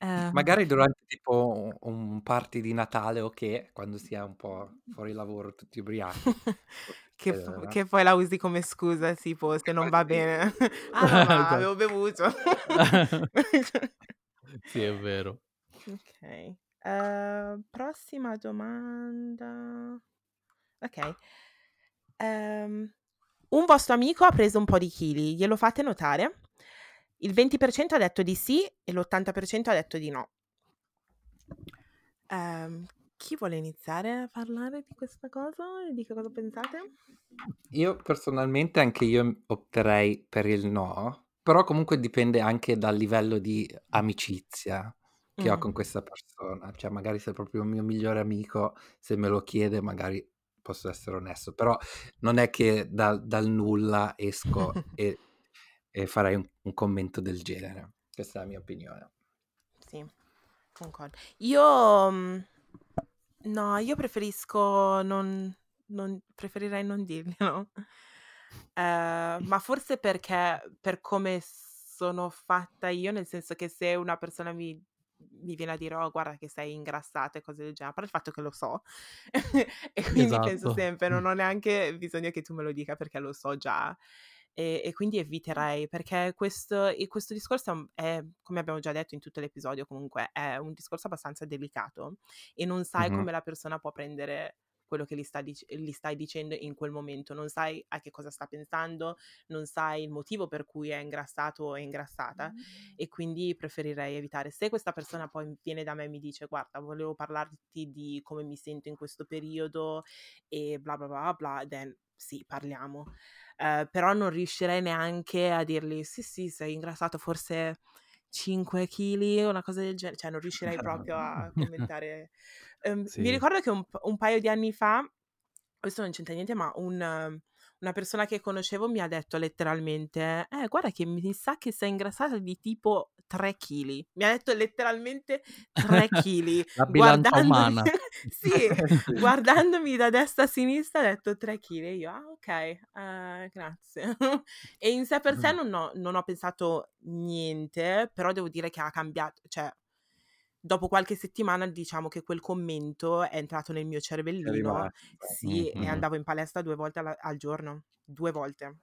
Ehm Magari durante tipo u un party di Natale o che, quando si è un po' fuori lavoro, tutti ubriachi, può Che succedere, p no? che poi la usi come scusa, tipo se non va bene. "Ah no, ma avevo bevuto". Sì, è vero. Okay. Ehm, prossima domanda. Okay. Ehm, un vostro amico ha preso un po' di chili, glielo fate notare? Il 20% ha detto di sì e l'80% ha detto di no. Ehm, chi vuole iniziare a parlare di questa cosa e di che cosa pensate? Io personalmente anche io opterei per il no, però comunque dipende anche dal livello di amicizia che ho Mh. con questa persona. Cioè magari se è proprio un mio migliore amico, se me lo chiede magari posso essere onesto, però non è che dal dal nulla esco e e farei un un commento del genere. Questa è la mia opinione. Sì, concordo. Io, mhmm, no, io preferisco non non preferirei non dirglielo. Ehm, ma forse perché per come sono fatta io, nel senso che se una persona mi mi viene a dire: "Oh, guarda che sei ingrassata" e cose del genere, parte il fatto che lo so, e quindi penso Esatto. sempre: "Non ho neanche bisogno che tu me lo dica perché lo so già". E e quindi eviterei, perché questo e questo discorso è un è, come abbiamo già detto in tutto l'episodio comunque, è un discorso abbastanza delicato e non sai Mh-mh. come la persona può prendere quello che gli sta dic gli stai dicendo in quel momento, non sai a che cosa sta pensando, non sai il motivo per cui è ingrassato o è ingrassata e quindi preferirei evitare. Se questa persona poi viene da me e mi dice: "Guarda, volevo parlarti di come mi sento in questo periodo e bla bla bla bla", then sì, parliamo. Ehm, però non riuscirei neanche a dirgli: "Sì, sì, sei ingrassato forse 5 chili", una cosa del gene cioè non riuscirei proprio a commentare. Mi Sì. ricordo che un un paio di anni fa, questo non c'entra niente, ma un una persona che conoscevo mi ha detto letteralmente: "Eh, guarda che mi sa che sei ingrassata di tipo 3 chili". Mi ha detto letteralmente 3 chili, La bilancia guardandomi umana. sì, Sì. guardandomi da destra a sinistra ha detto 3 chili e io: "Ah okay, ehm, grazie". E in sé per sé non ho non ho pensato niente, però devo dire che ha cambiat cioè dopo qualche settimana diciamo che quel commento è entrato nel mio cervellino sì, e Mh-mh. andavo in palestra 2 volte alla al giorno, 2 volte.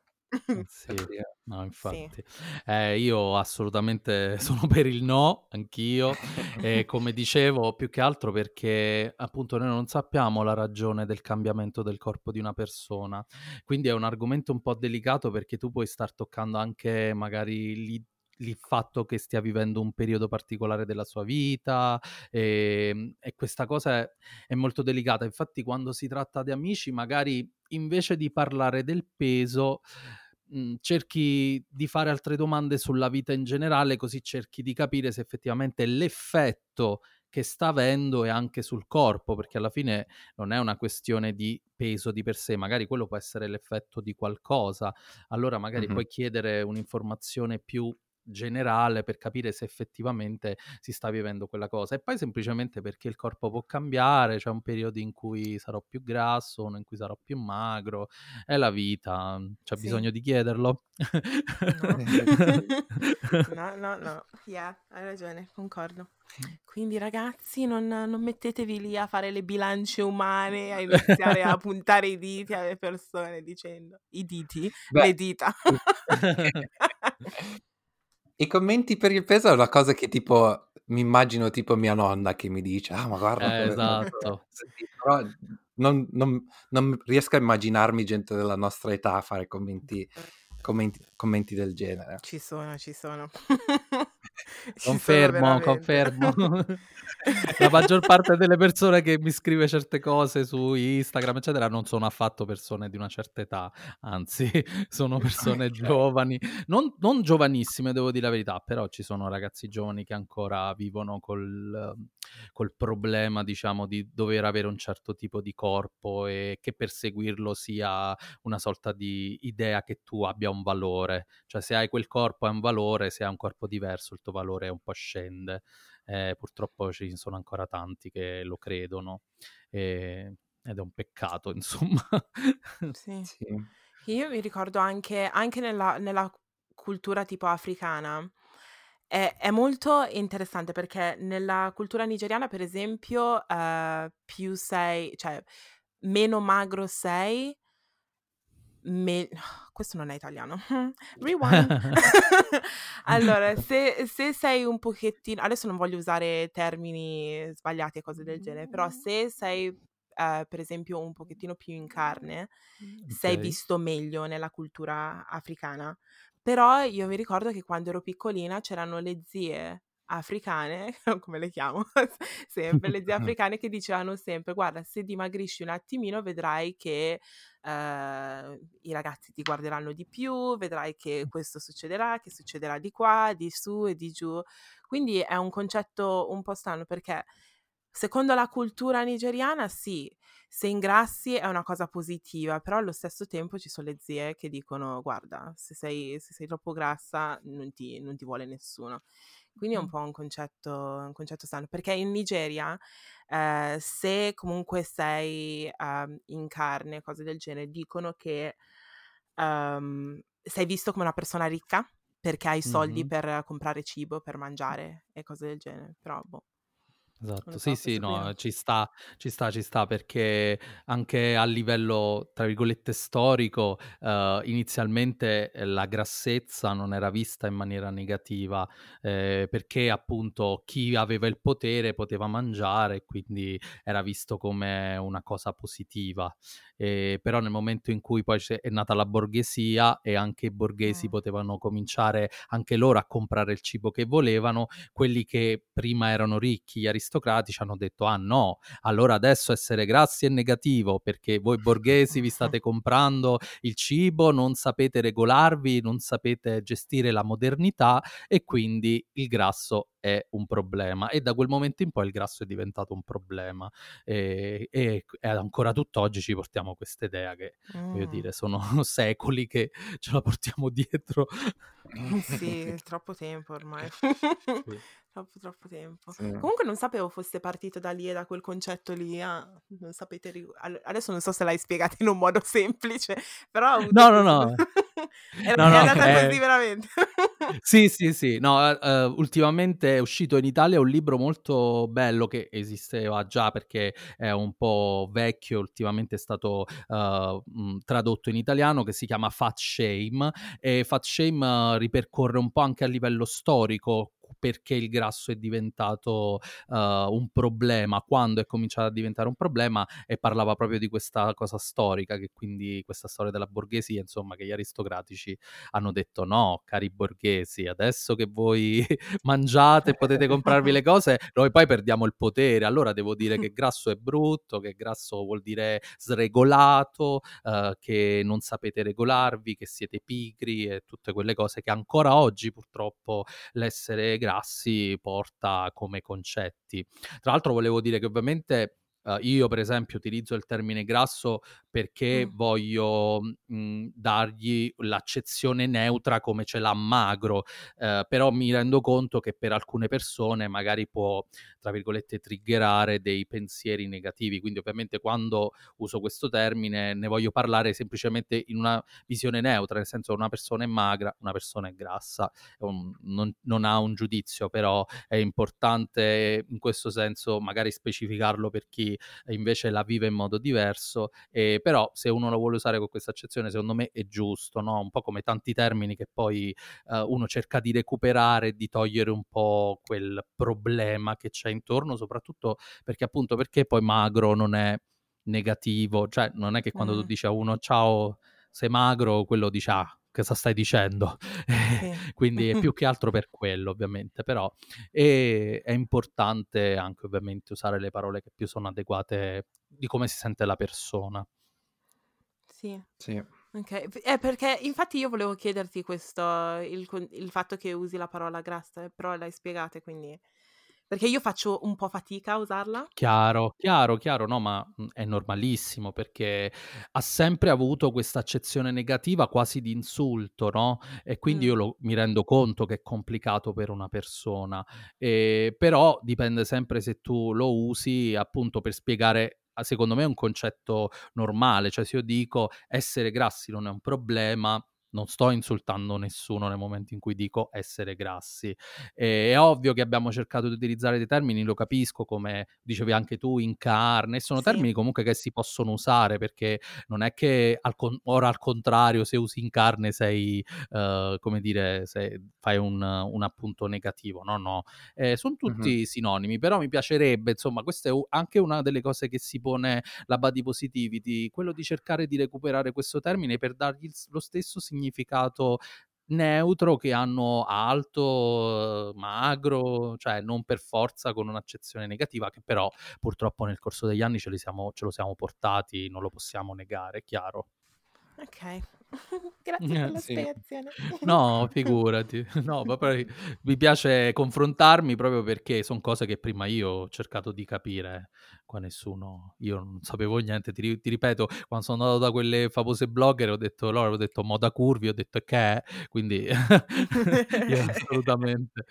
Eh sì, Sì, no Sì. infatti. Eh, io assolutamente sono per il no, anch'io. E come dicevo, più che altro perché appunto noi non sappiamo la ragione del cambiamento del corpo di una persona. Quindi è un argomento un po' delicato perché tu puoi star toccando anche magari l'i il fatto che stia vivendo un periodo particolare della sua vita, ehm, e questa cosa è è molto delicata. Infatti quando si tratta di amici magari invece di parlare del peso, mhmm, cerchi di fare altre domande sulla vita in generale, così cerchi di capire se effettivamente l'effetto che sta avendo è anche sul corpo, perché alla fine non è una questione di peso di per sé, magari quello può essere l'effetto di qualcosa. Allora magari Mh-mh. puoi chiedere un'informazione più generale per capire se effettivamente si sta vivendo quella cosa. E poi semplicemente perché il corpo può cambiare, c'è un periodo in cui sarò più grasso, uno in cui sarò più magro, è la vita, c'è Sì. bisogno di chiederlo? No. No, no, no. Yeah, hai ragione, concordo. Quindi ragazzi non non mettetevi lì a fare le bilance umane, a iniziare a puntare i diti alle persone dicendo i diti? Beh, Le dita. I commenti per il peso è una cosa che tipo mi immagino tipo mia nonna che mi dice: "Ah, ma guarda Eh, come" esatto. però non non non riesco a immaginarmi gente della nostra età a fare commenti commenti commenti del genere. Ci sono, ci sono. Confermo, confermo. La maggior parte delle persone che mi scrive certe cose su Instagram, eccetera, non sono affatto persone di una certa età, anzi sono persone giovani, non non giovanissime devo dire la verità, però ci sono ragazzi giovani che ancora vivono col col problema, diciamo, di dover avere un certo tipo di corpo e che perseguirlo sia una sorta di idea che tu abbia un valore. Cioè se hai quel corpo hai un valore, se hai un corpo diverso il tuo valore un po' scende. Eh, purtroppo ci sono ancora tanti che lo credono e- ed è un peccato, insomma. Sì. Sì. Io mi ricordo anche anche nella nella cultura tipo africana, è è molto interessante perché nella cultura nigeriana, per esempio, ehm, più sei cioè meno magro sei me questo non è italiano. Rewind. Allora, se se sei un pochettino adesso non voglio usare termini sbagliati e cose del genere, però se sei, ehm, per esempio un pochettino più in carne, sei Ok. visto meglio nella cultura africana. Però io mi ricordo che quando ero piccolina c'erano le zie africane, come le chiamo sempre, le zie africane che dicevano sempre: "Guarda, se dimagrisci un attimino vedrai che, ehm, i ragazzi ti guarderanno di più, vedrai che questo succederà, che succederà di qua, di su e di giù". Quindi è un concetto un po' strano perché secondo la cultura nigeriana sì, se ingrassi è una cosa positiva, però allo stesso tempo ci sono le zie che dicono: "Guarda, se sei se sei troppo grassa non ti non ti vuole nessuno". Quindi è un po' un concetto un concetto strano, perché in Nigeria, ehm, se comunque sei, uhm, in carne, cose del genere, dicono che, uhm, sei visto come una persona ricca, perché hai soldi Mhm. per comprare cibo, per mangiare e cose del genere, però boh. Esatto, sì, sì, no, ci sta, ci sta, ci sta perché anche a livello, tra virgolette, storico, eh, inizialmente eh, la grassezza non era vista in maniera negativa, eh, perché appunto chi aveva il potere poteva mangiare quindi era visto come una cosa positiva. Eh, però nel momento in cui poi è nata la borghesia e anche i borghesi Mh. potevano cominciare anche loro a comprare il cibo che volevano, quelli che prima erano ricchi, gli aristocratici, hanno detto: ah no, allora adesso essere grassi è negativo perché voi borghesi vi state comprando il cibo, non sapete regolarvi, non sapete gestire la modernità e quindi il grasso è un problema. E da quel momento in poi il grasso è diventato un problema. E, e- e ancora tutt'oggi ci portiamo questa idea che, voglio Mh. dire, sono secoli che ce la portiamo dietro. Sì, troppo tempo ormai. Sì. Troppo, troppo tempo. Sì. Comunque non sapevo fosse partito da lì e da quel concetto lì, ah, non sapete adesso non so se l'hai spiegato in un modo semplice, però No, no, no. È No, no, andata eh, così veramente. Sì, sì, sì. No, eh, ultimamente è uscito in Italia un libro molto bello che esisteva già perché è un po' vecchio, ultimamente è stato mh, tradotto in italiano che si chiama Fat Shame e Fat Shame eh, ripercorre un po' anche a livello storico perché il grasso è diventato eh, un problema, quando è cominciato a diventare un problema e parlava proprio di questa cosa storica, che quindi questa storia della borghesia, insomma, che gli aristocratici hanno detto no, cari borghesi, adesso che voi mangiate e potete comprarvi le cose, noi poi perdiamo il potere. Allora devo dire che grasso è brutto, che grasso vuol dire sregolato, eh, che non sapete regolarvi, che siete pigri e tutte quelle cose che ancora oggi purtroppo l'essere grassi porta come concetti. Tra l'altro volevo dire che ovviamente Uh, io, per esempio, utilizzo il termine grasso perché Mh. voglio mh, dargli l'accezione neutra come ce l'ha magro, uh, però mi rendo conto che per alcune persone magari può, tra virgolette, triggerare dei pensieri negativi. Quindi, ovviamente, quando uso questo termine ne voglio parlare semplicemente in una visione neutra, nel senso una persona è magra, una persona è grassa, un, non, non ha un giudizio, però è importante in questo senso magari specificarlo per chi invece la vive in modo diverso, e però se uno lo vuole usare con questa accezione secondo me è giusto, no? un po' come tanti termini che poi uh, uno cerca di recuperare, di togliere un po' quel problema che c'è intorno, soprattutto perché appunto perché poi magro non è negativo, cioè non è che quando mm. tu dici a uno ciao sei magro, quello dice ah cosa stai dicendo? Sì. Quindi è più che altro per quello, ovviamente, però è, è, importante anche ovviamente usare le parole che più sono adeguate di come si sente la persona. Sì. Sì. Ok, eh, perché infatti io volevo chiederti questo, il, il fatto che usi la parola grassa, però l'hai spiegata, quindi perché io faccio un po' fatica a usarla. Chiaro, chiaro, chiaro, no, ma mhmm, è normalissimo perché ha sempre avuto questa accezione negativa quasi di insulto, no? E quindi io lo, mi rendo conto che è complicato per una persona, eh, però dipende sempre se tu lo usi appunto per spiegare secondo me è un concetto normale, cioè se io dico essere grassi non è un problema, non sto insultando nessuno nel momento in cui dico essere grassi. E è ovvio che abbiamo cercato di utilizzare dei termini, lo capisco, come dicevi anche tu, in carne, sono sì. termini comunque che si possono usare perché non è che al con- ora al contrario se usi in carne sei, uh, come dire, fai un, un, appunto negativo, no, no, eh, sono tutti mm-hmm. sinonimi, però mi piacerebbe, insomma, questa è anche una delle cose che si pone la body positivity, quello di cercare di recuperare questo termine per dargli lo stesso significato significato neutro che hanno alto, magro, cioè non per forza con un'accezione negativa che però purtroppo nel corso degli anni ce, siamo, ce lo siamo portati, non lo possiamo negare, è chiaro. Ok, grazie per la sì. spiegazione. No, figurati. No, ma poi mi piace confrontarmi proprio perché sono cose che prima io ho cercato di capire qua nessuno, io non sapevo niente, ti, ti ripeto, quando sono andato da quelle famose blogger ho detto, loro ho detto moda curvi, ho detto che è, quindi io assolutamente.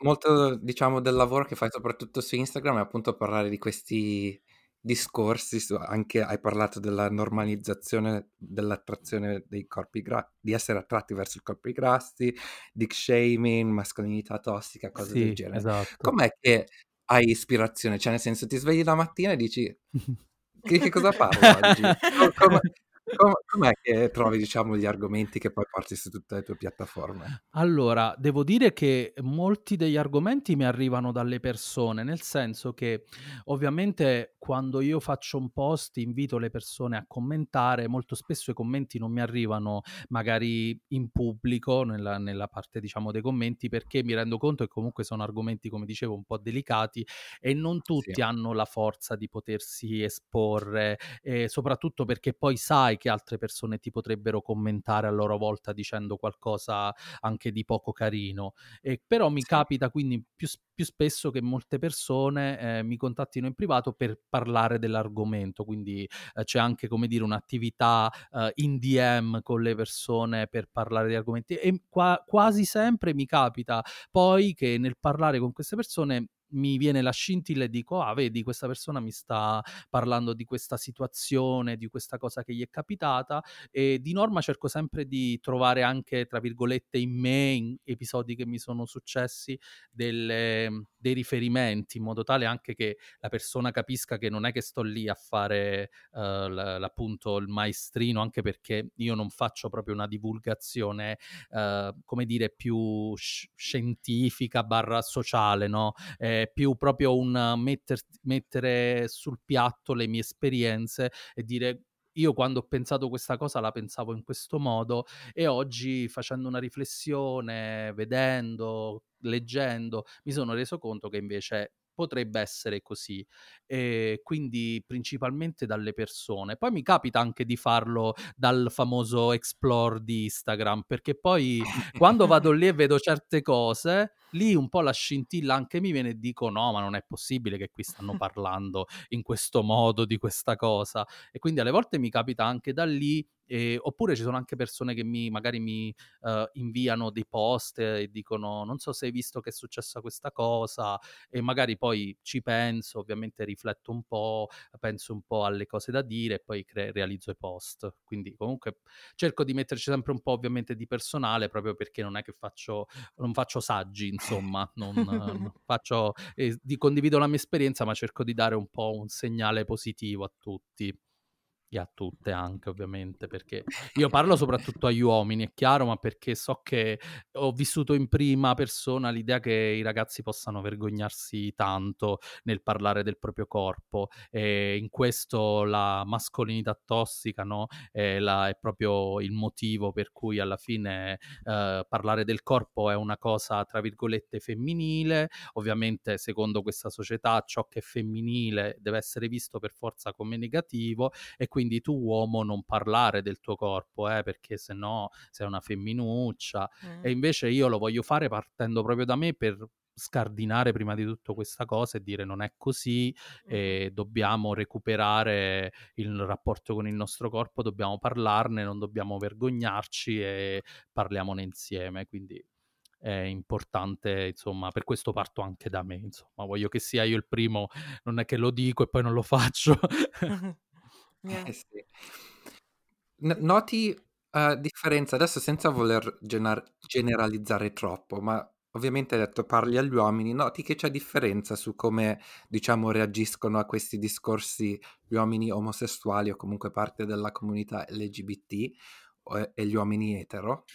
Molto, diciamo, del lavoro che fai soprattutto su Instagram è appunto parlare di questi discorsi, su, anche hai parlato della normalizzazione dell'attrazione dei corpi grassi, di essere attratti verso i corpi grassi, dick shaming, mascolinità tossica, cose sì, del genere. Esatto. Com'è che hai ispirazione? Cioè, nel senso, ti svegli la mattina e dici, che, che cosa parlo oggi? come, com'è che trovi, diciamo, gli argomenti che poi porti su tutte le tue piattaforme? Allora, devo dire che molti degli argomenti mi arrivano dalle persone, nel senso che ovviamente quando io faccio un post invito le persone a commentare, molto spesso i commenti non mi arrivano magari in pubblico, nella, nella parte diciamo dei commenti, perché mi rendo conto che comunque sono argomenti, come dicevo, un po' delicati e non tutti sì. hanno la forza di potersi esporre, eh, soprattutto perché poi sai che altre persone ti potrebbero commentare a loro volta dicendo qualcosa anche di poco carino. E, però mi sì. capita quindi più, più, spesso che molte persone eh, mi contattino in privato per parlare dell'argomento, quindi eh, c'è anche come dire un'attività eh, in DM con le persone per parlare di argomenti e qua, quasi sempre mi capita poi che nel parlare con queste persone mi viene la scintilla e dico, ah, vedi, questa persona mi sta parlando di questa situazione, di questa cosa che gli è capitata e di norma cerco sempre di trovare anche, tra virgolette, in me, in episodi che mi sono successi, delle, dei riferimenti in modo tale anche che la persona capisca che non è che sto lì a fare uh, appunto il maestrino, anche perché io non faccio proprio una divulgazione, uh, come dire, più scientifica barra sociale, no? Eh, più proprio un metter, mettere sul piatto le mie esperienze e dire io quando ho pensato questa cosa la pensavo in questo modo e oggi facendo una riflessione, vedendo, leggendo, mi sono reso conto che invece potrebbe essere così. E quindi principalmente dalle persone. Poi mi capita anche di farlo dal famoso explore di Instagram, perché poi quando vado lì e vedo certe cose, lì un po' la scintilla anche mi viene e dico no, ma non è possibile che qui stanno parlando in questo modo di questa cosa. E quindi alle volte mi capita anche da lì e, oppure ci sono anche persone che mi, magari mi uh, inviano dei post e dicono non so se hai visto che è successa questa cosa e magari poi ci penso, ovviamente rifletto un po', penso un po' alle cose da dire e poi cre- realizzo i post. Quindi comunque cerco di metterci sempre un po' ovviamente di personale proprio perché non è che faccio, non faccio saggi, insomma, non, faccio, eh, di, condivido la mia esperienza, ma cerco di dare un po' un segnale positivo a tutti e a tutte anche ovviamente perché io parlo soprattutto agli uomini è chiaro ma perché so che ho vissuto in prima persona l'idea che i ragazzi possano vergognarsi tanto nel parlare del proprio corpo e in questo la mascolinità tossica no? è, la, è proprio il motivo per cui alla fine eh, parlare del corpo è una cosa tra virgolette femminile ovviamente secondo questa società ciò che è femminile deve essere visto per forza come negativo e quindi quindi tu uomo non parlare del tuo corpo, eh, perché se no sei una femminuccia. Mm. E invece io lo voglio fare partendo proprio da me per scardinare prima di tutto questa cosa e dire non è così mm. e dobbiamo recuperare il rapporto con il nostro corpo, dobbiamo parlarne, non dobbiamo vergognarci e parliamone insieme. Quindi è importante, insomma, per questo parto anche da me, insomma, voglio che sia io il primo, non è che lo dico e poi non lo faccio. Eh sì. N noti, uhm, differenza adesso senza voler genar generalizzare troppo, ma ovviamente hai detto parli agli uomini, noti che c'è differenza su come, diciamo, reagiscono a questi discorsi gli uomini omosessuali o comunque parte della comunità LGBT e gli uomini etero?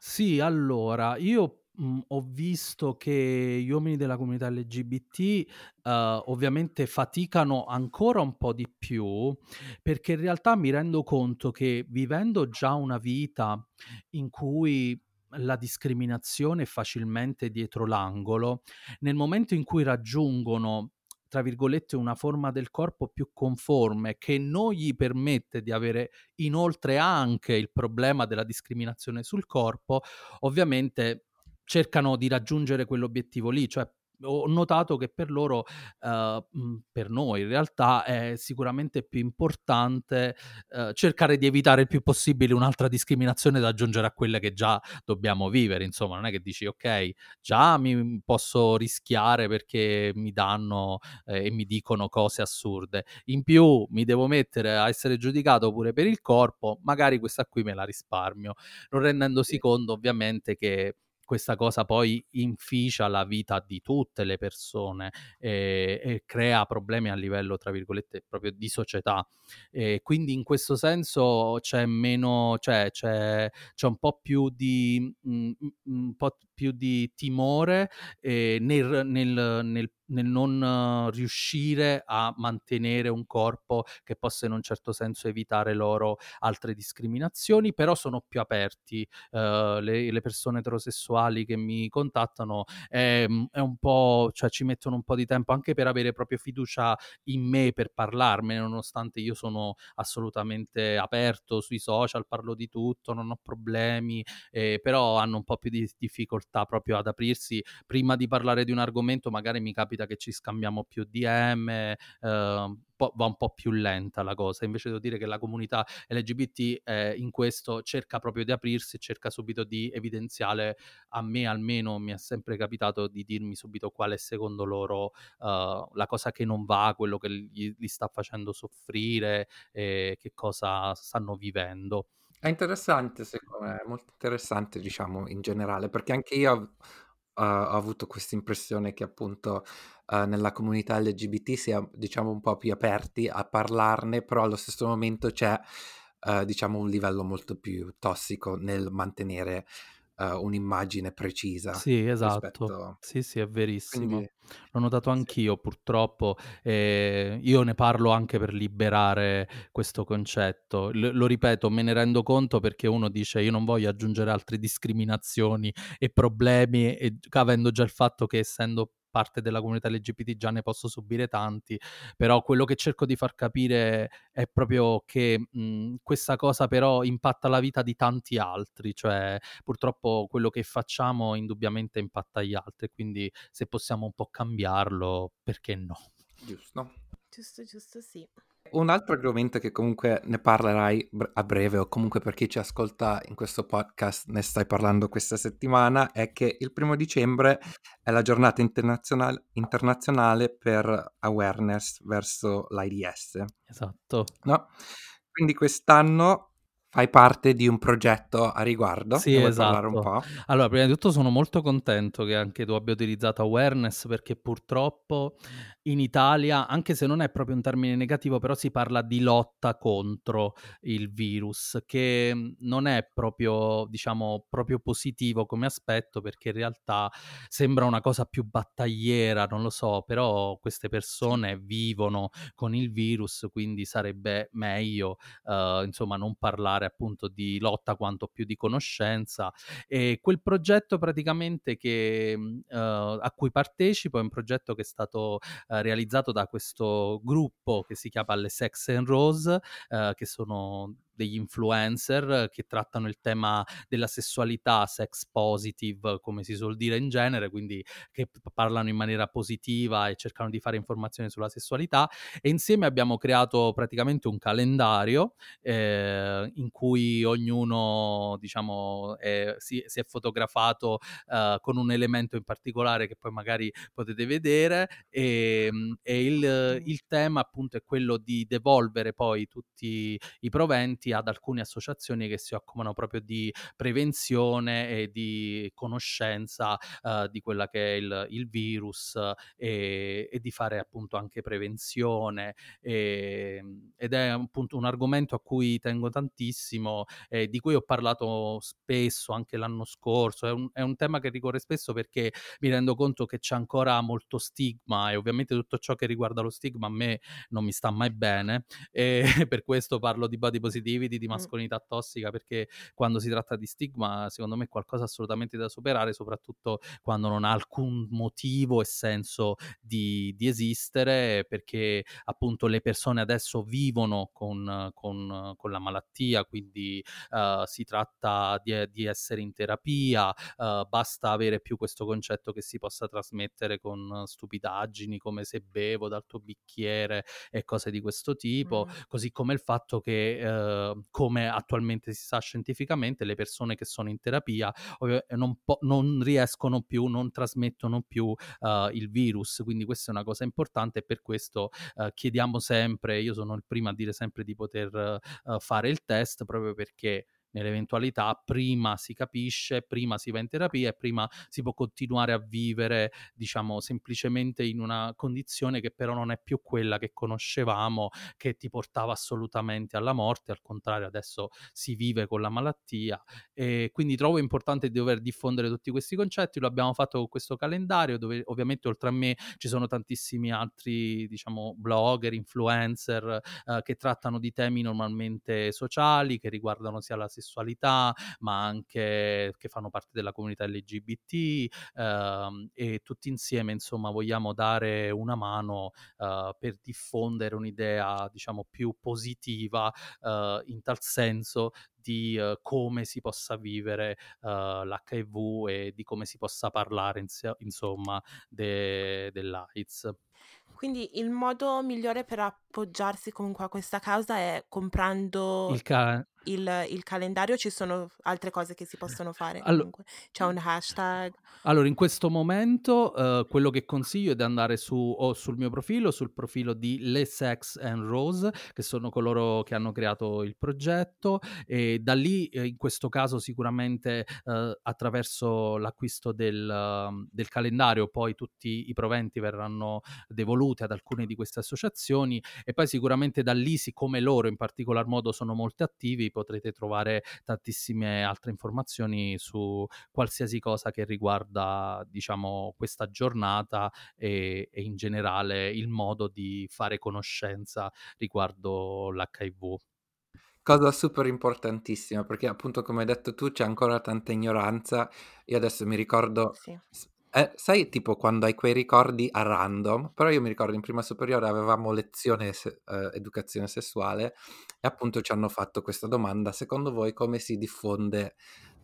Sì, allora io mhmm, ho visto che gli uomini della comunità LGBT, uhm, ovviamente faticano ancora un po' di più, perché in realtà mi rendo conto che vivendo già una vita in cui la discriminazione è facilmente dietro l'angolo, nel momento in cui raggiungono tra virgolette, una forma del corpo più conforme che non gli permette di avere inoltre anche il problema della discriminazione sul corpo, ovviamente cercano di raggiungere quell'obiettivo lì, cioè ho notato che per loro, uh, per noi in realtà è sicuramente più importante uh, cercare di evitare il più possibile un'altra discriminazione da aggiungere a quelle che già dobbiamo vivere. Insomma, non è che dici ok, già mi posso rischiare perché mi danno eh, e mi dicono cose assurde. In più mi devo mettere a essere giudicato pure per il corpo, magari questa qui me la risparmio, non rendendosi conto ovviamente che questa cosa poi inficia la vita di tutte le persone e, e crea problemi a livello, tra virgolette, proprio di società. E quindi in questo senso c'è meno, cioè c'è, c'è un po' più di, mh, mm, un po' più di timore eh, nel, nel, nel nel non riuscire a mantenere un corpo che possa in un certo senso evitare loro altre discriminazioni, però sono più aperti. Uh, le, le, persone eterosessuali che mi contattano è, è, un po', cioè ci mettono un po' di tempo anche per avere proprio fiducia in me per parlarmene, nonostante io sono assolutamente aperto sui social, parlo di tutto, non ho problemi, eh, però hanno un po' più di difficoltà proprio ad aprirsi prima di parlare di un argomento, magari mi capita capita che ci scambiamo più DM, eh, va un po' più lenta la cosa. Invece devo dire che la comunità LGBT eh, in questo cerca proprio di aprirsi, cerca subito di evidenziare, a me almeno mi è sempre capitato di dirmi subito qual è secondo loro uh, la cosa che non va, quello che gli, gli sta facendo soffrire, e che cosa stanno vivendo. È interessante, secondo me, molto interessante, diciamo, in generale, perché anche io ho avuto questa impressione che appunto uh, nella comunità LGBT sia diciamo un po' più aperti a parlarne, però allo stesso momento c'è uh, diciamo un livello molto più tossico nel mantenere uh, un'immagine precisa. Sì, esatto. Rispetto... Sì, sì, è verissimo. Quindi, L'ho notato anch'io, sì. purtroppo. Eh, io ne parlo anche per liberare questo concetto. L- lo ripeto, me ne rendo conto perché uno dice io non voglio aggiungere altre discriminazioni e problemi, e, avendo già il fatto che essendo parte della comunità LGBT già ne posso subire tanti, però quello che cerco di far capire è proprio che mh, questa cosa però impatta la vita di tanti altri, cioè purtroppo quello che facciamo indubbiamente impatta gli altri, quindi se possiamo un po' cambiarlo, perché no? Giusto. Giusto, giusto, sì. Un altro argomento che comunque ne parlerai a breve o comunque per chi ci ascolta in questo podcast ne stai parlando questa settimana è che il primo dicembre è la giornata internazionale, internazionale per awareness verso l'AIDS. Esatto. No? Quindi quest'anno Fai parte di un progetto a riguardo? Sì, esatto. po'? Allora, prima di tutto sono molto contento che anche tu abbia utilizzato awareness perché purtroppo in Italia, anche se non è proprio un termine negativo, però si parla di lotta contro il virus, che mhmm, non è proprio, diciamo, proprio positivo come aspetto perché in realtà sembra una cosa più battagliera, non lo so, però queste persone vivono con il virus, quindi sarebbe meglio, uh, insomma, non parlare appunto di lotta quanto più di conoscenza. E quel progetto praticamente che, uh, a cui partecipo è un progetto che è stato uh, realizzato da questo gruppo che si chiama Le Sex and Rose, uh, che sono degli influencer che trattano il tema della sessualità sex positive, come si suol dire in genere, quindi che parlano in maniera positiva e cercano di fare informazioni sulla sessualità. E insieme abbiamo creato praticamente un calendario eh, in cui ognuno diciamo è, si, si, è fotografato uh, con un elemento in particolare che poi magari potete vedere. E, e il, il tema appunto è quello di devolvere poi tutti i proventi ad alcune associazioni che si occupano proprio di prevenzione e di conoscenza uh, di quella che è il, il virus e, e, di fare appunto anche prevenzione. E, ed è appunto un argomento a cui tengo tantissimo e di cui ho parlato spesso anche l'anno scorso. È un, è un tema che ricorre spesso perché mi rendo conto che c'è ancora molto stigma e ovviamente tutto ciò che riguarda lo stigma a me non mi sta mai bene e per questo parlo di body positive brividi di mascolinità tossica perché quando si tratta di stigma secondo me è qualcosa assolutamente da superare soprattutto quando non ha alcun motivo e senso di, di esistere perché appunto le persone adesso vivono con, con, con la malattia quindi uh, si tratta di, di, essere in terapia uh, basta avere più questo concetto che si possa trasmettere con stupidaggini come se bevo dal tuo bicchiere e cose di questo tipo mm. così come il fatto che uh, come attualmente si sa scientificamente, le persone che sono in terapia non, po- non riescono più, non trasmettono più uh, il virus, quindi questa è una cosa importante e per questo uh, chiediamo sempre, io sono il primo a dire sempre di poter uh, fare il test proprio perché nell'eventualità prima si capisce, prima si va in terapia e prima si può continuare a vivere, diciamo, semplicemente in una condizione che però non è più quella che conoscevamo, che ti portava assolutamente alla morte, al contrario adesso si vive con la malattia. E quindi trovo importante dover diffondere tutti questi concetti, lo abbiamo fatto con questo calendario dove ovviamente oltre a me ci sono tantissimi altri, diciamo, blogger, influencer eh, che trattano di temi normalmente sociali, che riguardano sia la sessualità, ma anche che fanno parte della comunità LGBT ehm, e tutti insieme, insomma, vogliamo dare una mano eh, per diffondere un'idea, diciamo, più positiva eh, in tal senso di uh, come si possa vivere uh, l'HIV e di come si possa parlare ins- insomma de- dell'AIDS. Quindi il modo migliore per appoggiarsi comunque a questa causa è comprando il, ca- il, il calendario, ci sono altre cose che si possono fare Allo- comunque. C'è un hashtag. Allora, in questo momento uh, quello che consiglio è di andare su o sul mio profilo, sul profilo di Le Sex and Rose, che sono coloro che hanno creato il progetto, e da lì, eh, in questo caso, sicuramente uh, attraverso l'acquisto del, uh, del, calendario, poi tutti i proventi verranno devoluti ad alcune di queste associazioni, e poi sicuramente da lì, siccome loro in particolar modo sono molto attivi, potrete trovare tantissime altre informazioni su qualsiasi cosa che riguarda, diciamo, questa giornata e, e in generale il modo di fare conoscenza riguardo l'HIV cosa super importantissima, perché appunto come hai detto tu c'è ancora tanta ignoranza. Io adesso mi ricordo, Sì. Eh, sai tipo quando hai quei ricordi a random, però io mi ricordo in prima superiore avevamo lezione se- eh, educazione sessuale e appunto ci hanno fatto questa domanda, secondo voi come si diffonde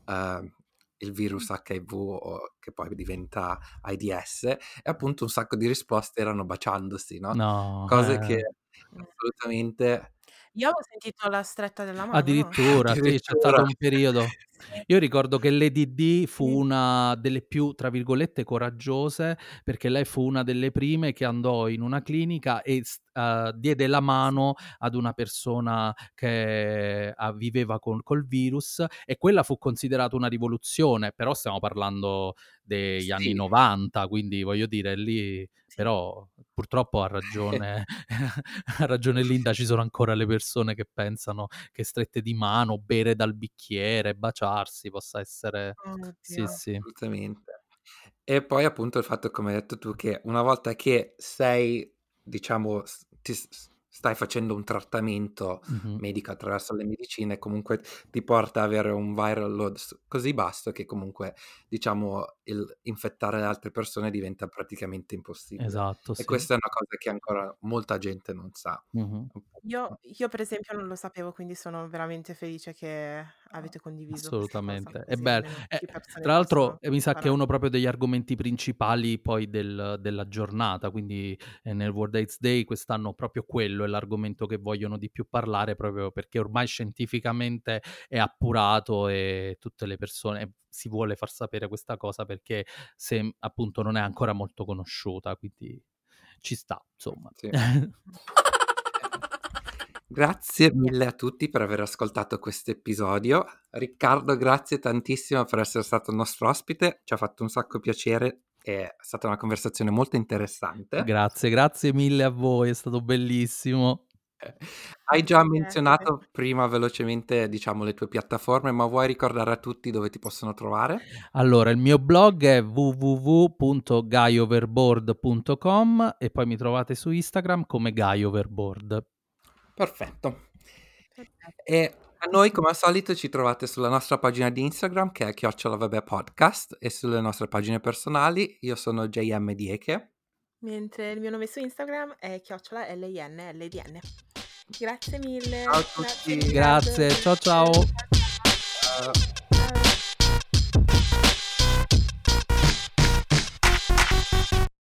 eh, il virus HIV o che poi diventa AIDS e appunto un sacco di risposte erano baciandosi, no? No, Cose eh. che assolutamente Io avevo sentito la stretta della mano, no? Addirittura, sì, c'è stato un periodo. Io ricordo che Lady D fu una delle più, tra virgolette, "coraggiose", perché lei fu una delle prime che andò in una clinica e s uhm, diede la mano ad una persona che a viveva con col virus e quella fu considerata una rivoluzione, però stiamo parlando degli anni Sì. '90, quindi voglio dire lì però purtroppo ha ragione ha ragione Linda, ci sono ancora le persone che pensano che strette di mano, bere dal bicchiere, baciarsi possa essere Oh sì, sì. Assolutamente. E poi appunto il fatto, come hai detto tu, che una volta che sei diciamo ti stai facendo un trattamento Mh-mh. medico attraverso le medicine, comunque ti porta a avere un viral load così basso che comunque diciamo il infettare le altre persone diventa praticamente impossibile. Esatto, E sì. questa è una cosa che ancora molta gente non sa. Mh-mh. Io io per esempio non lo sapevo, quindi sono veramente felice che avete condiviso Assolutamente. È così bel almeno eh, tra l'altro, mi sa che è uno proprio degli argomenti principali poi del della giornata, quindi, ehm, nel World AIDS Day quest'anno proprio quello è l'argomento che vogliono di più parlare, proprio perché ormai scientificamente è appurato e tutte le persone si vuole far sapere questa cosa perché se appunto non è ancora molto conosciuta, quindi ci sta, insomma. Sì. Grazie mille a tutti per aver ascoltato questo episodio. Riccardo, grazie tantissimo per essere stato il nostro ospite, ci ha fatto un sacco piacere, è stata una conversazione molto interessante. Grazie, grazie mille a voi, è stato bellissimo. Eh, hai già menzionato prima velocemente, diciamo, le tue piattaforme, ma vuoi ricordare a tutti dove ti possono trovare? Allora, il mio blog è www.gaioverboard.com e poi mi trovate su Instagram come gaioverboard. Perfetto. Perfetto. E a noi come al solito ci trovate sulla nostra pagina di Instagram che è @podcast e sulle nostre pagine personali. Io sono JM Dieche. Mentre il mio nome su Instagram è @linldn. Grazie mille. Ciao a Grazie tutti. Riccardo. Grazie, ciao ciao. Ciao.